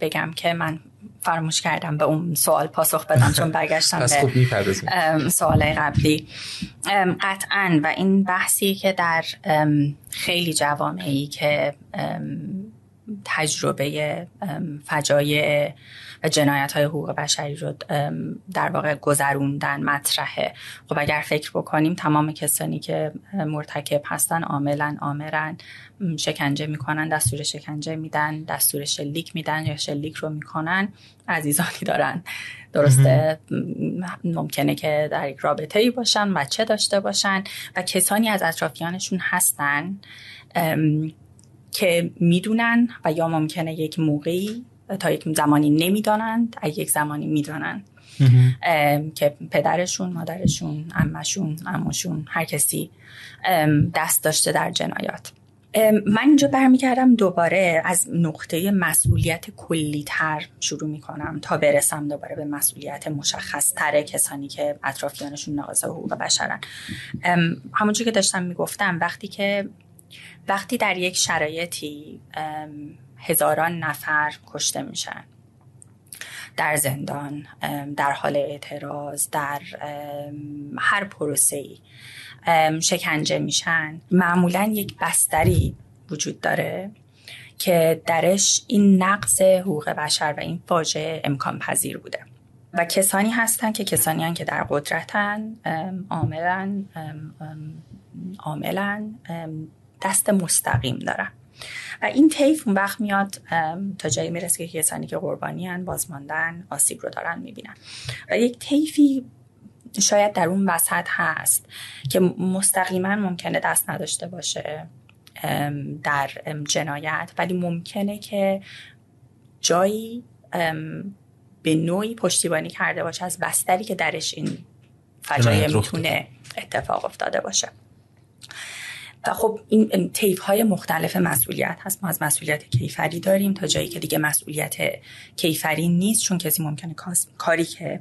بگم که من فراموش کردم به اون سوال پاسخ بدم چون برگشتم به سوال قبلی. قطعا و این بحثی که در خیلی جوامعی که تجربه فجایع و جنایت های حقوق بشری رو در واقع گذروندن مطرحه خب اگر فکر بکنیم تمام کسانی که مرتکب هستن عاملا آمرن شکنجه می‌کنن دستور شکنجه میدن دستور شلیک میدن یا شلیک رو می‌کنن عزیزانی دارن. درسته؟ ممکنه که در یک رابطه ای باشن بچه داشته باشن و کسانی از اطرافیانشون هستن. که می‌دونن و یا ممکنه یک موقعی تا یک زمانی نمی‌دانند از یک زمانی می‌دانند. که پدرشون مادرشون امشون اموشون هر کسی دست داشته در جنایات. من اینجا برمیگردم دوباره از نقطه مسئولیت کلی تر شروع می‌کنم تا برسم دوباره به مسئولیت مشخص تره کسانی که اطرافیانشون ناقض حقوق بشرن. همونجور که داشتم می‌گفتم وقتی که وقتی در یک شرایطی هزاران نفر کشته میشن. در زندان در حال اعتراض در هر پروسه ای شکنجه میشن. معمولا یک بستری وجود داره که درش این نقص حقوق بشر و این فاجعه امکان پذیر بوده. و کسانی هستن که کسانی هستن که در قدرتن عاملا عاملا دست مستقیم دارن و این طیف اون وقت میاد تا جایی می‌رسه که کسانی که قربانی هن بازماندن آسیب رو دارن می‌بینن. و یک طیفی شاید در اون وسط هست که مستقیما ممکنه دست نداشته باشه در جنایت. ولی ممکنه که جایی به نوعی پشتیبانی کرده باشه از بستری که درش این فجایع می‌تونه اتفاق افتاده باشه. خب این تیف های مختلف مسئولیت هست. ما از مسئولیت کیفری داریم تا جایی که دیگه مسئولیت کیفری نیست چون کسی ممکنه کاری که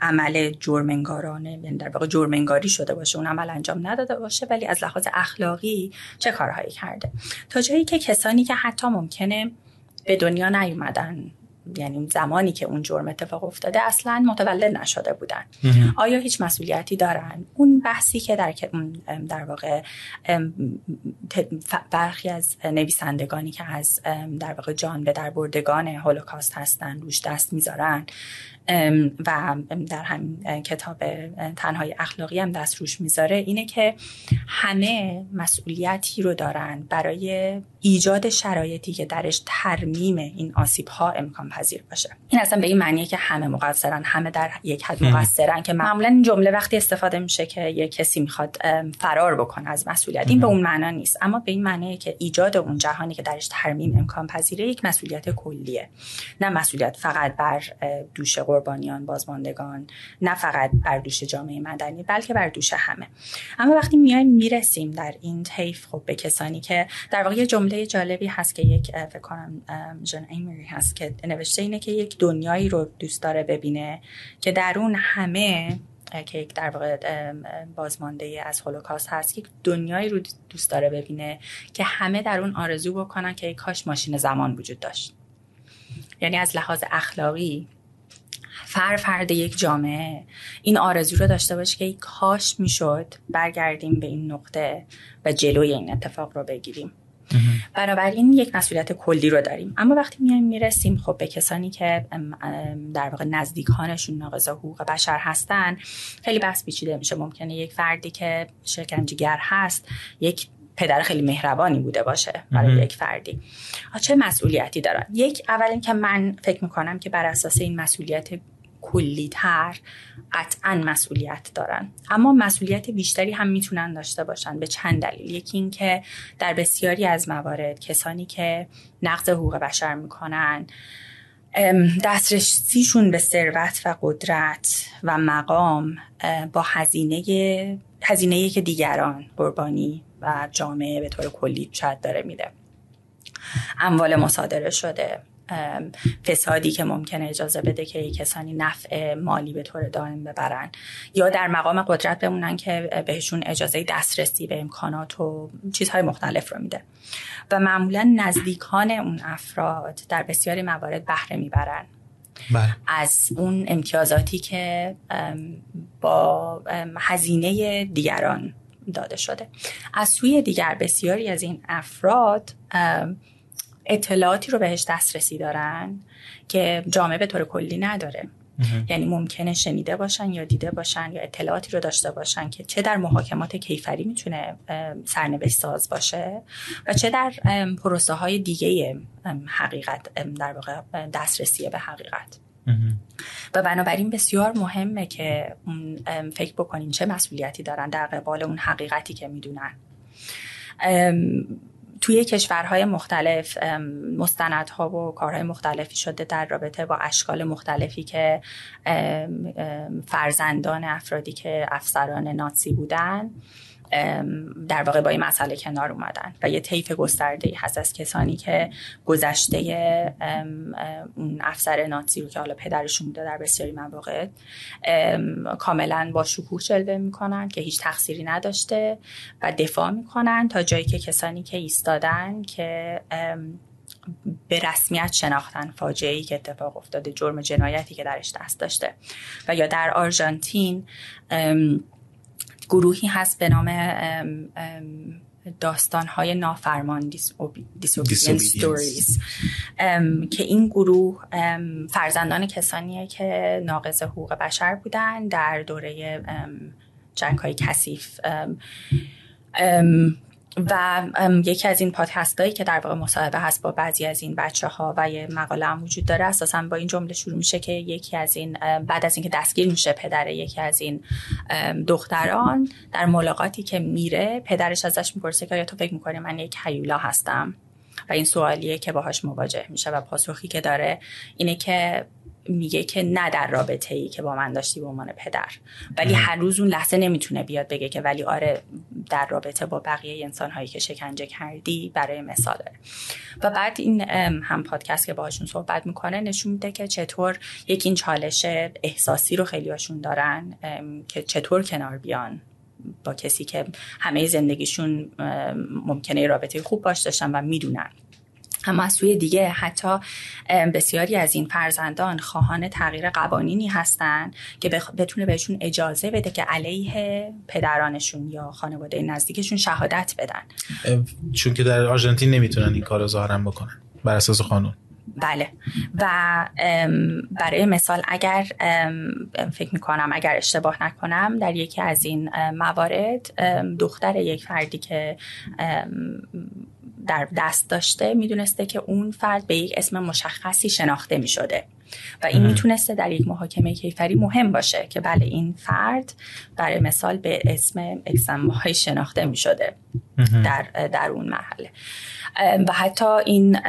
عمل جرمنگارانه یعنی در واقع جرمنگاری شده باشه اون عمل انجام نداده باشه ولی از لحاظ اخلاقی چه کارهایی کرده. تا جایی که کسانی که حتی ممکنه به دنیا نیومدن یعنی زمانی که اون جرم اتفاق افتاده اصلا متولد نشده بودن. آیا هیچ مسئولیتی دارن؟ اون بحثی که در در واقع برخی از نویسندگانی که از در واقع جان به در بردگان هولوکاست هستن روش دست می‌ذارن و در همین کتاب تنهای اخلاقی هم دست روش می‌ذاره اینه که همه مسئولیتی رو دارن برای ایجاد شرایطی که درش ترمیم این آسیب ها امکان پذیر باشه. این اصلا به این معنیه که همه مقصرن همه در یک حد مقصرن که معمولا این جمله وقتی استفاده میشه که یک کسی می‌خواد فرار بکنه از مسئولیت این به اون معنا نیست. اما به این معنیه که ایجاد اون جهانی که درش ترمیم امکان پذیره یک مسئولیت کلیه. نه مسئولیت فقط بر دوش قربانیان بازماندگان نه فقط بر دوش جامعه مدنی بلکه بر دوش همه. اما وقتی میایم می‌رسیم در این طیف خب به کسانی که در واقع جمله جالبی هست که یک فکر کنم جن ایمری هست که نوشته اینه که یک دنیایی رو دوست داره ببینه که در اون همه که یک در واقع بازمانده از هولوکاست هست یک دنیایی رو دوست داره ببینه که همه در اون آرزو بکنن که کاش ماشین زمان وجود داشت. یعنی از لحاظ اخلاقی فر فرد یک جامعه. این آرزو رو داشته باشه که کاش می‌شد برگردیم به این نقطه و جلوی این اتفاق رو بگیریم. بنابراین یک مسئولیت کلی رو داریم. اما وقتی میایم می‌رسیم خب به کسانی که در واقع نزدیکانشون ناقض حقوق بشر هستن خیلی بحث پیچیده میشه. ممکنه یک فردی که شکنجهگر هست یک پدر خیلی مهربانی بوده باشه برای یک فردی. چه مسئولیتی دارن؟ یک اول که من فکر می‌کنم که بر اساس این مسئولیت کلیتر قطعا مسئولیت دارن. اما مسئولیت بیشتری هم می‌تونن داشته باشن به چند دلیل. یکی اینکه در بسیاری از موارد کسانی که نقض حقوق بشر می‌کنن دسترسیشون به ثروت و قدرت و مقام با هزینه هزینه که دیگران قربانی و جامعه به طور کلی شاید داره میده. اموال مصادره شده. فسادی که ممکنه اجازه بده که کسانی نفع مالی به طور دائم ببرن. یا در مقام قدرت بمونن که بهشون اجازه دسترسی به امکانات و چیزهای مختلف رو میده. و معمولا نزدیکان اون افراد در بسیاری موارد بهره می‌برن. بله. از اون امتیازاتی که با هزینه دیگران داده شده. از سوی دیگر بسیاری از این افراد اطلاعاتی رو بهش دسترسی دارن که جامعه به طور کلی نداره. یعنی ممکنه شنیده باشن یا دیده باشن یا اطلاعاتی رو داشته باشن که چه در محاکمات کیفری می‌تونه سرنوشت ساز باشه و چه در پروسه های دیگه حقیقت در واقع دسترسی به حقیقت. و بنابراین بسیار مهمه که فکر بکنین چه مسئولیتی دارن در قبال اون حقیقتی که می‌دونن. توی کشورهای مختلف مستندها و کارهای مختلفی شده در رابطه با اشکال مختلفی که فرزندان افرادی که افسران نازی بودن. در واقع با این مسئله کنار اومدن و یه طیف گسترده هست از کسانی که گذشته اون افسر ناتسی رو که حالا پدرشون بوده در بسیاری مواقع کاملا با شکوه جلوه می‌کنن که هیچ تقصیری نداشته و دفاع می‌کنن تا جایی که کسانی که ایستادن که به رسمیت شناختن فاجعه ای که اتفاق افتاده جرم جنایتی که درش دست داشته. و یا در آرژانتین گروهی هست به نام داستان های نافرمان ستوریز که این گروه فرزندان کسانیه که ناقض حقوق بشر بودن در دوره جنگ های کثیف. و یکی از این پادکست هایی که در واقع مصاحبه هست با بعضی از این بچه ها و یه مقاله هم وجود داره اساسا با این جمله شروع میشه که یکی از این بعد از اینکه دستگیر میشه پدر یکی از این دختران در ملاقاتی که میره پدرش ازش می‌پرسه که آیا تو فکر می‌کنی من یک هیولا هستم؟ و این سوالیه که باهاش مواجه میشه و پاسخی که داره اینه که میگه که نه در رابطه ای که با من داشتی به عنوان پدر. ولی هر روز اون لحظه نمی‌تونه بیاد بگه که ولی آره در رابطه با بقیه انسان هایی که شکنجه کردی برای مثاله. و بعد این هم پادکست که باهاشون صحبت می‌کنه نشون میده که چطور یک این چالش احساسی رو خیلی هاشون دارن که چطور کنار بیان با کسی که همه زندگیشون ممکنه رابطه خوب باش داشتن و می‌دونن. اما از سوی دیگه حتی بسیاری از این فرزندان خواهان تغییر قوانینی هستند که بتونه بهشون اجازه بده که علیه پدرانشون یا خانواده نزدیکشون شهادت بدن. چون که در آرژانتین نمی‌تونن این کار رو ظاهرا بکنن بر اساس قانون. بله. و برای مثال اگر فکر می‌کنم اگر اشتباه نکنم در یکی از این موارد دختر یک فردی که در دست داشته می‌دونسته که اون فرد به یک اسم مشخصی شناخته می شده و این می‌تونسته در یک محاکمه کیفری مهم باشه که بله این فرد برای مثال به اسم اکسم های شناخته می شده در, در اون مرحله. و حتی این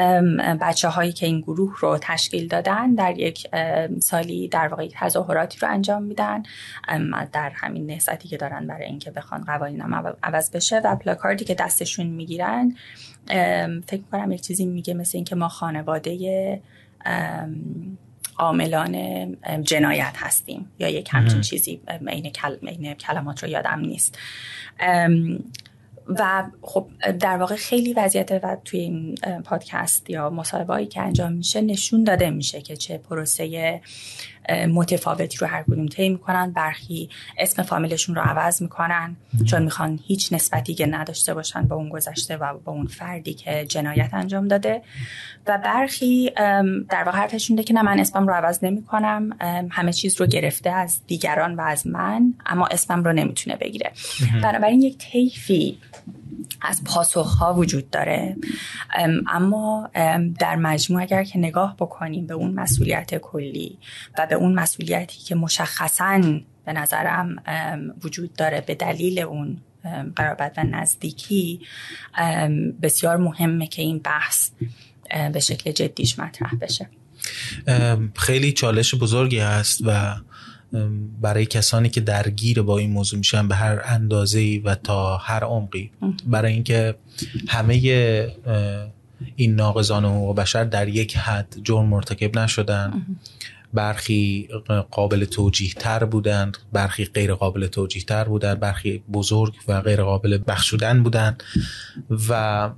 بچه هایی که این گروه رو تشکیل دادن در یک سالی در واقع تظاهراتی رو انجام میدن در همین نهضتی که دارن برای اینکه بخوان قوانین هم عوض بشه و پلاکاردی که دستشون می‌گیرن فکر کنم یک چیزی میگه مثل اینکه ما خانواده عاملان جنایت هستیم یا یک همچین چیزی این, کل... کلمات رو یادم نیست. و خب در واقع خیلی وضعیت و توی این پادکست یا مصاحبه که انجام میشه نشون داده میشه که چه پروسه متفاوتی رو هر کدوم طی می‌کنن. برخی اسم فامیلشون رو عوض می‌کنن. چون می‌خوان هیچ نسبتی که نداشته باشن با اون گذشته و با اون فردی که جنایت انجام داده. و برخی در واقع حرفشون ده که نه من اسمم رو عوض نمی‌کنم. همه چیز رو گرفته از دیگران و از من اما اسمم رو نمی‌تونه بگیره. بنابراین یک طیفی از پاسخ ها وجود داره. اما در مجموع اگر که نگاه بکنیم به اون مسئولیت کلی و به اون مسئولیتی که مشخصا به نظرم وجود داره به دلیل اون قرابت و نزدیکی بسیار مهمه که این بحث به شکل جدیش مطرح بشه. خیلی چالش بزرگی هست و برای کسانی که درگیر با این موضوع میشن به هر اندازه و تا هر عمقی. برای اینکه همه این ناقضان حقوق بشر در یک حد جرم مرتکب نشدن. برخی قابل توجیه تر بودند برخی غیر قابل توجیه تر بودند برخی بزرگ و غیر قابل بخشودن بودند و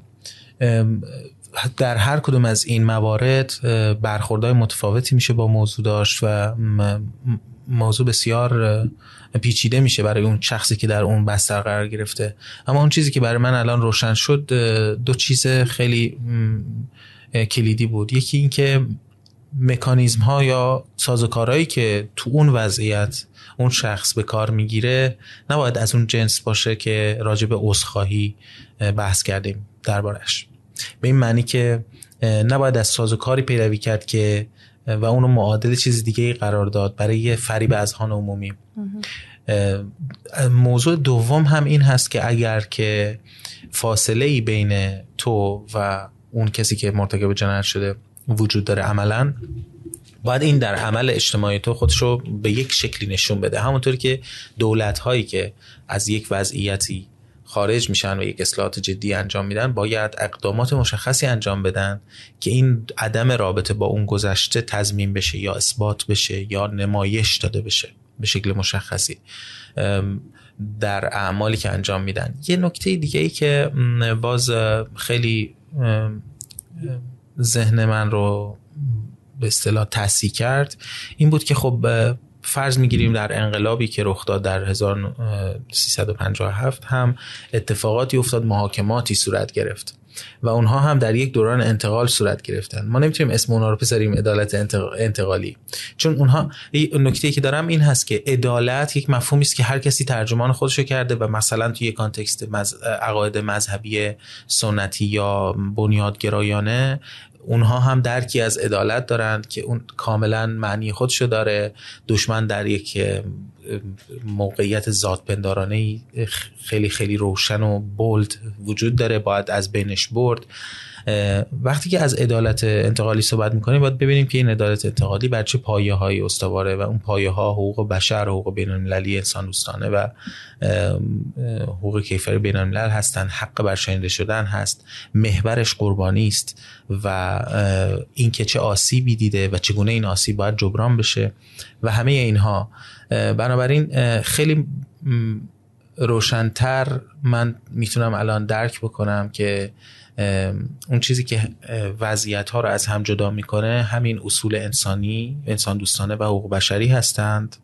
در هر کدوم از این موارد برخوردهای متفاوتی میشه با موضوع داشت و موضوع بسیار پیچیده میشه برای اون شخصی که در اون بستر قرار گرفته. اما اون چیزی که برای من الان روشن شد دو چیز خیلی کلیدی بود. یکی اینکه مکانیزم ها یا سازوکارهایی که تو اون وضعیت اون شخص به کار می‌گیره نباید از اون جنس باشه که راجع به عذرخواهی بحث کردیم دربارش به این معنی که نباید از سازوکاری پیروی کرد که و اونو معادل چیز دیگه قرار داد برای فریب اذهان عمومی. موضوع دوم هم این هست که اگر که فاصله ای بین تو و اون کسی که مرتکب جنایت شده وجود داره عملا باید این در عمل اجتماعی تو خودشو به یک شکلی نشون بده. همونطور که دولت هایی که از یک وضعیتی خارج میشن و یک اصلاحات جدی انجام میدن باید اقدامات مشخصی انجام بدن که این عدم رابطه با اون گذشته تضمین بشه یا اثبات بشه یا نمایش داده بشه به شکل مشخصی. در اعمالی که انجام میدن. یه نکته دیگه ای که باز خیلی ذهن من رو به اصطلاح تصحیح کرد. این بود که خب فرض می‌گیریم در انقلابی که رخ داد در 1357 هم اتفاقاتی افتاد محاکماتی صورت گرفت. و اونها هم در یک دوران انتقال صورت گرفتن. ما نمی‌تونیم اسم اونها رو بذاریم عدالت انتقالی. چون اونها نکته که دارم این هست که عدالت یک مفهومی است که هر کسی ترجمان خودشو کرده و مثلا توی کانتکست عقاید مذهبی سنتی یا بنیادگرایانه اونها هم درکی از عدالت دارند که اون کاملا معنی خودشو داره. دشمن در یک موقعیت ذاتپندارانه خیلی خیلی روشن و بولد وجود داره باید از بینش برد. وقتی که از عدالت انتقالی صحبت می‌کنیم باید ببینیم که این عدالت انتقالی بر چه پایه های استواره و اون پایه ها حقوق بشر حقوق بین المللی انسان دوستانه و حقوق کیفری بین الملل هستن حق بر شنیده شدن هست محورش قربانی است و اینکه چه آسیبی دیده و چگونه این آسیب باید جبران بشه و همه اینها. بنابراین خیلی روشنتر من می‌تونم الان درک بکنم که اون چیزی که وضعیت ها رو از هم جدا می‌کنه همین اصول انسانی انسان دوستانه و حقوق بشری هستند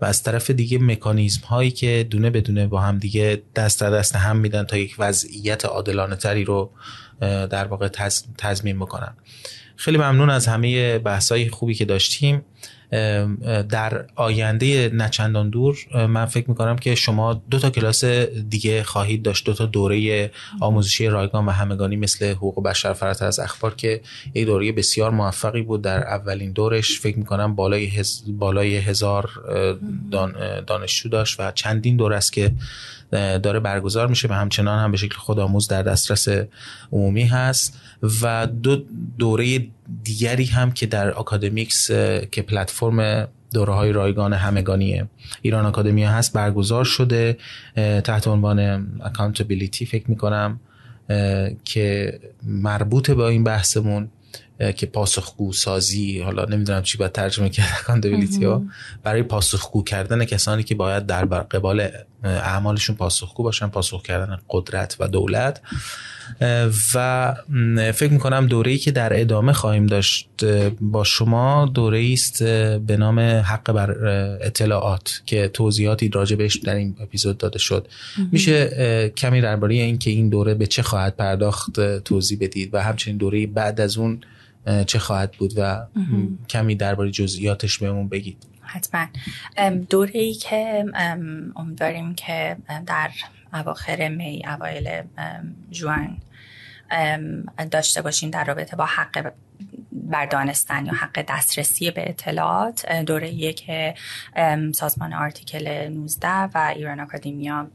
و از طرف دیگه مکانیزم هایی که دونه بدونه با هم دیگه دست در دست هم میدن تا یک وضعیت عادلانه تری رو در واقع تضمین بکنن. خیلی ممنون از همه بحثای خوبی که داشتیم. در آینده نچندان دور من فکر می‌کنم که شما دو تا کلاس دیگه خواهید داشت دو تا دوره آموزشی رایگان و همگانی مثل حقوق بشر فراتر از اخبار که یک دوره بسیار موفقی بود. در اولین دورش فکر می‌کنم بالای, هز... بالای هزار دانشجو داشت و چندین دور است که داره برگزار میشه و همچنان هم به شکل خودآموز در دسترس عمومی هست و دو دوره دیگری هم که در اکادمیکس که پلتفرم دوره های رایگان همگانی ایران اکادمی هست برگزار شده تحت عنوان accountability فکر می‌کنم که مربوط به این بحثمون که پاسخگو سازی حالا نمی‌دونم چی باید ترجمه کرد accountability ها برای پاسخگو کردن کسانی که باید در قبال اعمالشون پاسخگو باشن پاسخ کردن قدرت و دولت. و فکر می‌کنم دوره ای که در ادامه خواهیم داشت با شما دوره است به نام حق بر اطلاعات که توضیحاتی راجع بهش در این اپیزود داده شد. میشه کمی درباره این که این دوره به چه خواهد پرداخت توضیح بدید و همچنین دوره بعد از اون چه خواهد بود و کمی درباره جزئیاتش بهمون بگید. حتما. دوره ای که امیدواریم که در اواخر می اوایل جوان داشته باشیم در رابطه با حق بر دانستن یا حق دسترسی به اطلاعات دوره که سازمان آرتیکل 19 و ایران اکادمیا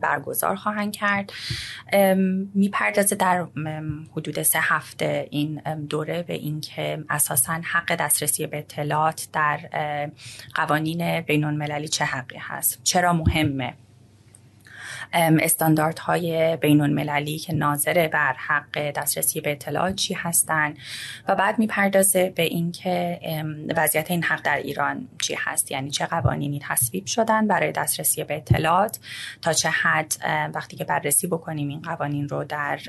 برگزار خواهند کرد. می‌پردازه در حدود سه هفته این دوره به اینکه اساسا حق دسترسی به اطلاعات در قوانین بین المللی چه حقی هست. چرا مهمه؟ استانداردهای بین المللی که ناظر بر حق دسترسی به اطلاعات چی هستند و بعد می‌پردازه به اینکه وضعیت این حق در ایران چی هست یعنی چه قوانینی تصویب شدن برای دسترسی به اطلاعات تا چه حد وقتی که بررسی بکنیم این قوانین رو در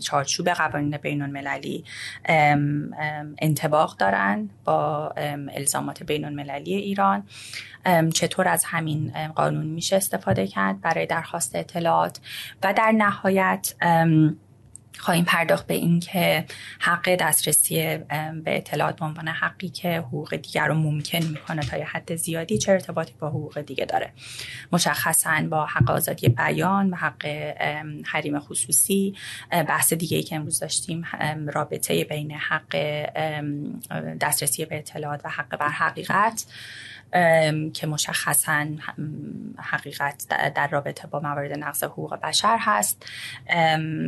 چارچوب قوانین بین المللی انتباق دارن با الزامات بین المللی ایران. چطور از همین قانون میشه استفاده کرد برای درخواست اطلاعات. و در نهایت خواهیم پرداخت به اینکه حق دسترسی به اطلاعات به عنوان حقی که حقوق دیگر رو ممکن می‌کنه تا یه حد زیادی چه ارتباطی با حقوق دیگه داره. مشخصا با حق آزادی بیان و حق حریم خصوصی بحث دیگه ای که امروز داشتیم رابطه بین حق دسترسی به اطلاعات و حق بر حقیقت. که مشخصا حقیقت در رابطه با موارد نقض حقوق بشر هست.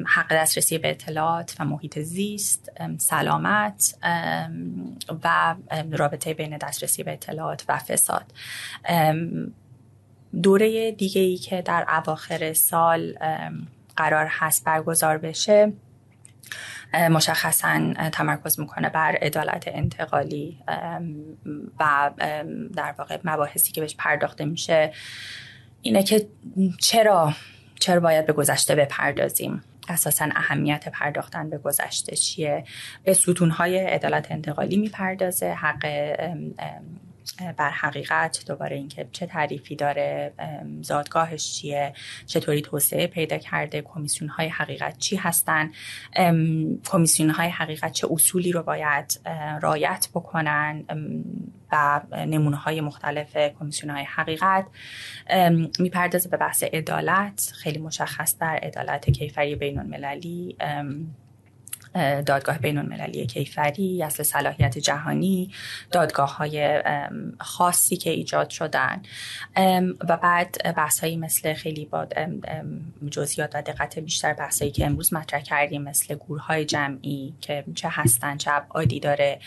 حق دسترسی به اطلاعات و محیط زیست سلامت و رابطه بین دسترسی به اطلاعات و فساد. دوره دیگه ای که در اواخر سال قرار هست برگزار بشه مشخصا تمرکز می‌کنه بر عدالت انتقالی و در واقع مباحثی که بهش پرداخته میشه. اینه که چرا چرا باید به گذشته بپردازیم؟ اساسا اهمیت پرداختن به گذشته چیه؟ به ستونهای عدالت انتقالی می‌پردازه حق بر حقیقت دوباره اینکه چه تعریفی داره زادگاهش چیه چطوری توسعه پیدا کرده کمیسیون های حقیقت چی هستن کمیسیون های حقیقت چه اصولی رو باید رایت بکنن و نمونه های مختلف کمیسیون های حقیقت می‌پردازه به بحث عدالت خیلی مشخص در عدالت کیفری بین المللی دادگاه بین المللی کیفری اصل صلاحیت جهانی دادگاه های خاصی که ایجاد شدن. و بعد بحث هایی مثل خیلی با جزئیات و دقت بیشتر بحث هایی که امروز مطرح کردیم مثل گروه های جمعی که چه هستن چه ابعادی داره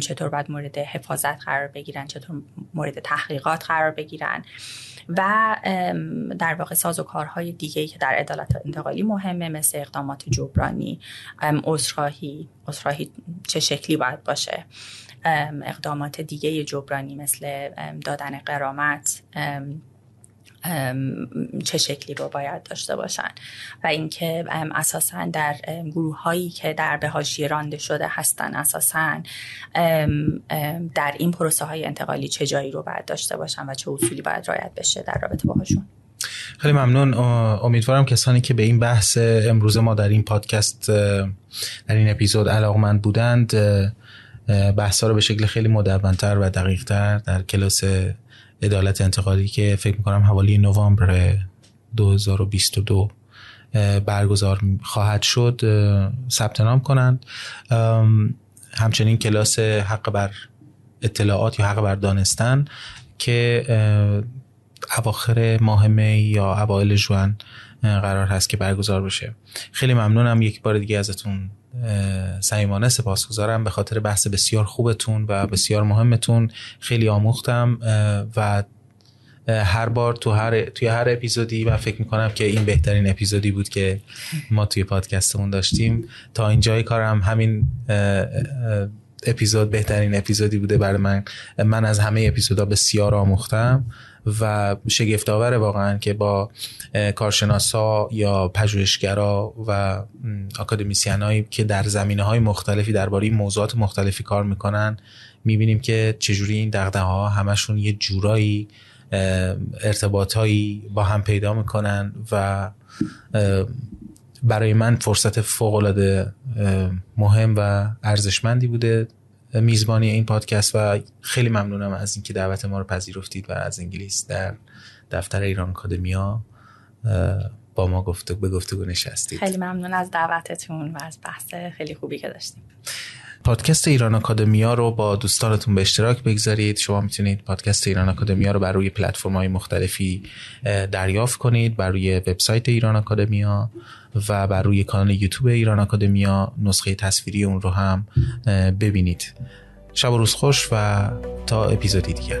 چطور باید مورد حفاظت قرار بگیرن چطور مورد تحقیقات قرار بگیرن. و در واقع ساز و کارهای دیگه که در عدالت انتقالی مهمه مثل اقدامات جبرانی عذرخواهی عذرخواهی چه شکلی باید باشه. اقدامات دیگه جبرانی مثل دادن قرامت چه شکلی رو باید داشته باشن. و اینکه اساسا در گروه هایی که در به رانده شده هستن اساسا در این پروسه های انتقالی چه جایی رو باید داشته باشن و چه اصولی باید رعایت بشه در رابطه باهاشون. خیلی ممنون. امیدوارم کسانی که به این بحث امروز ما در این پادکست در این اپیزود علاقمند بودند بحث رو به شکل خیلی مدونتر و دقیقتر در کلاس عدالت انتقالی که فکر می‌کنم حوالی نوامبر 2022 برگزار خواهد شد ثبت نام کنند. همچنین کلاس حق بر اطلاعات یا حق بر دانستن که اواخر ماه می یا اوایل جوان قرار هست که برگزار بشه. خیلی ممنونم یک بار دیگه ازتون صمیمانه سپاسگزارم. به خاطر بحث بسیار خوبتون و بسیار مهمتون خیلی آموختم و هر بار تو هر توی هر اپیزودی و فکر می‌کنم که این بهترین اپیزودی بود که ما توی پادکستمون داشتیم. تا اینجای کارم همین اپیزود بهترین اپیزودی بوده برای من. من از همه اپیزودها بسیار آموختم. و شگفت آوره واقعا که با کارشناسا یا پژوهشگرا و هایی که در زمینه های مختلفی درباره موضوعات مختلفی کار می‌کنن می‌بینیم که چجوری این دقدقه ها همشون یه جورایی ارتباطهایی با هم پیدا می‌کنن و برای من فرصت فوق مهم و ارزشمندی بوده. میزبانی این پادکست و خیلی ممنونم از اینکه دعوت ما رو پذیرفتید و از انگلیس در دفتر ایران آکادمیا با ما گفته به گفتگو نشستید. خیلی ممنون از دعوتتون و از بحث خیلی خوبی که داشتیم. پادکست ایران آکادمیا رو با دوستانتون به اشتراک بگذارید. شما می‌تونید پادکست ایران آکادمیا رو بر روی پلتفرم های مختلفی دریافت کنید بر روی وبسایت ایران آکادمیا. و بر روی کانال یوتیوب ایران آکادمیا نسخه تصویری اون رو هم ببینید. شب و روز خوش و تا اپیزودی دیگر.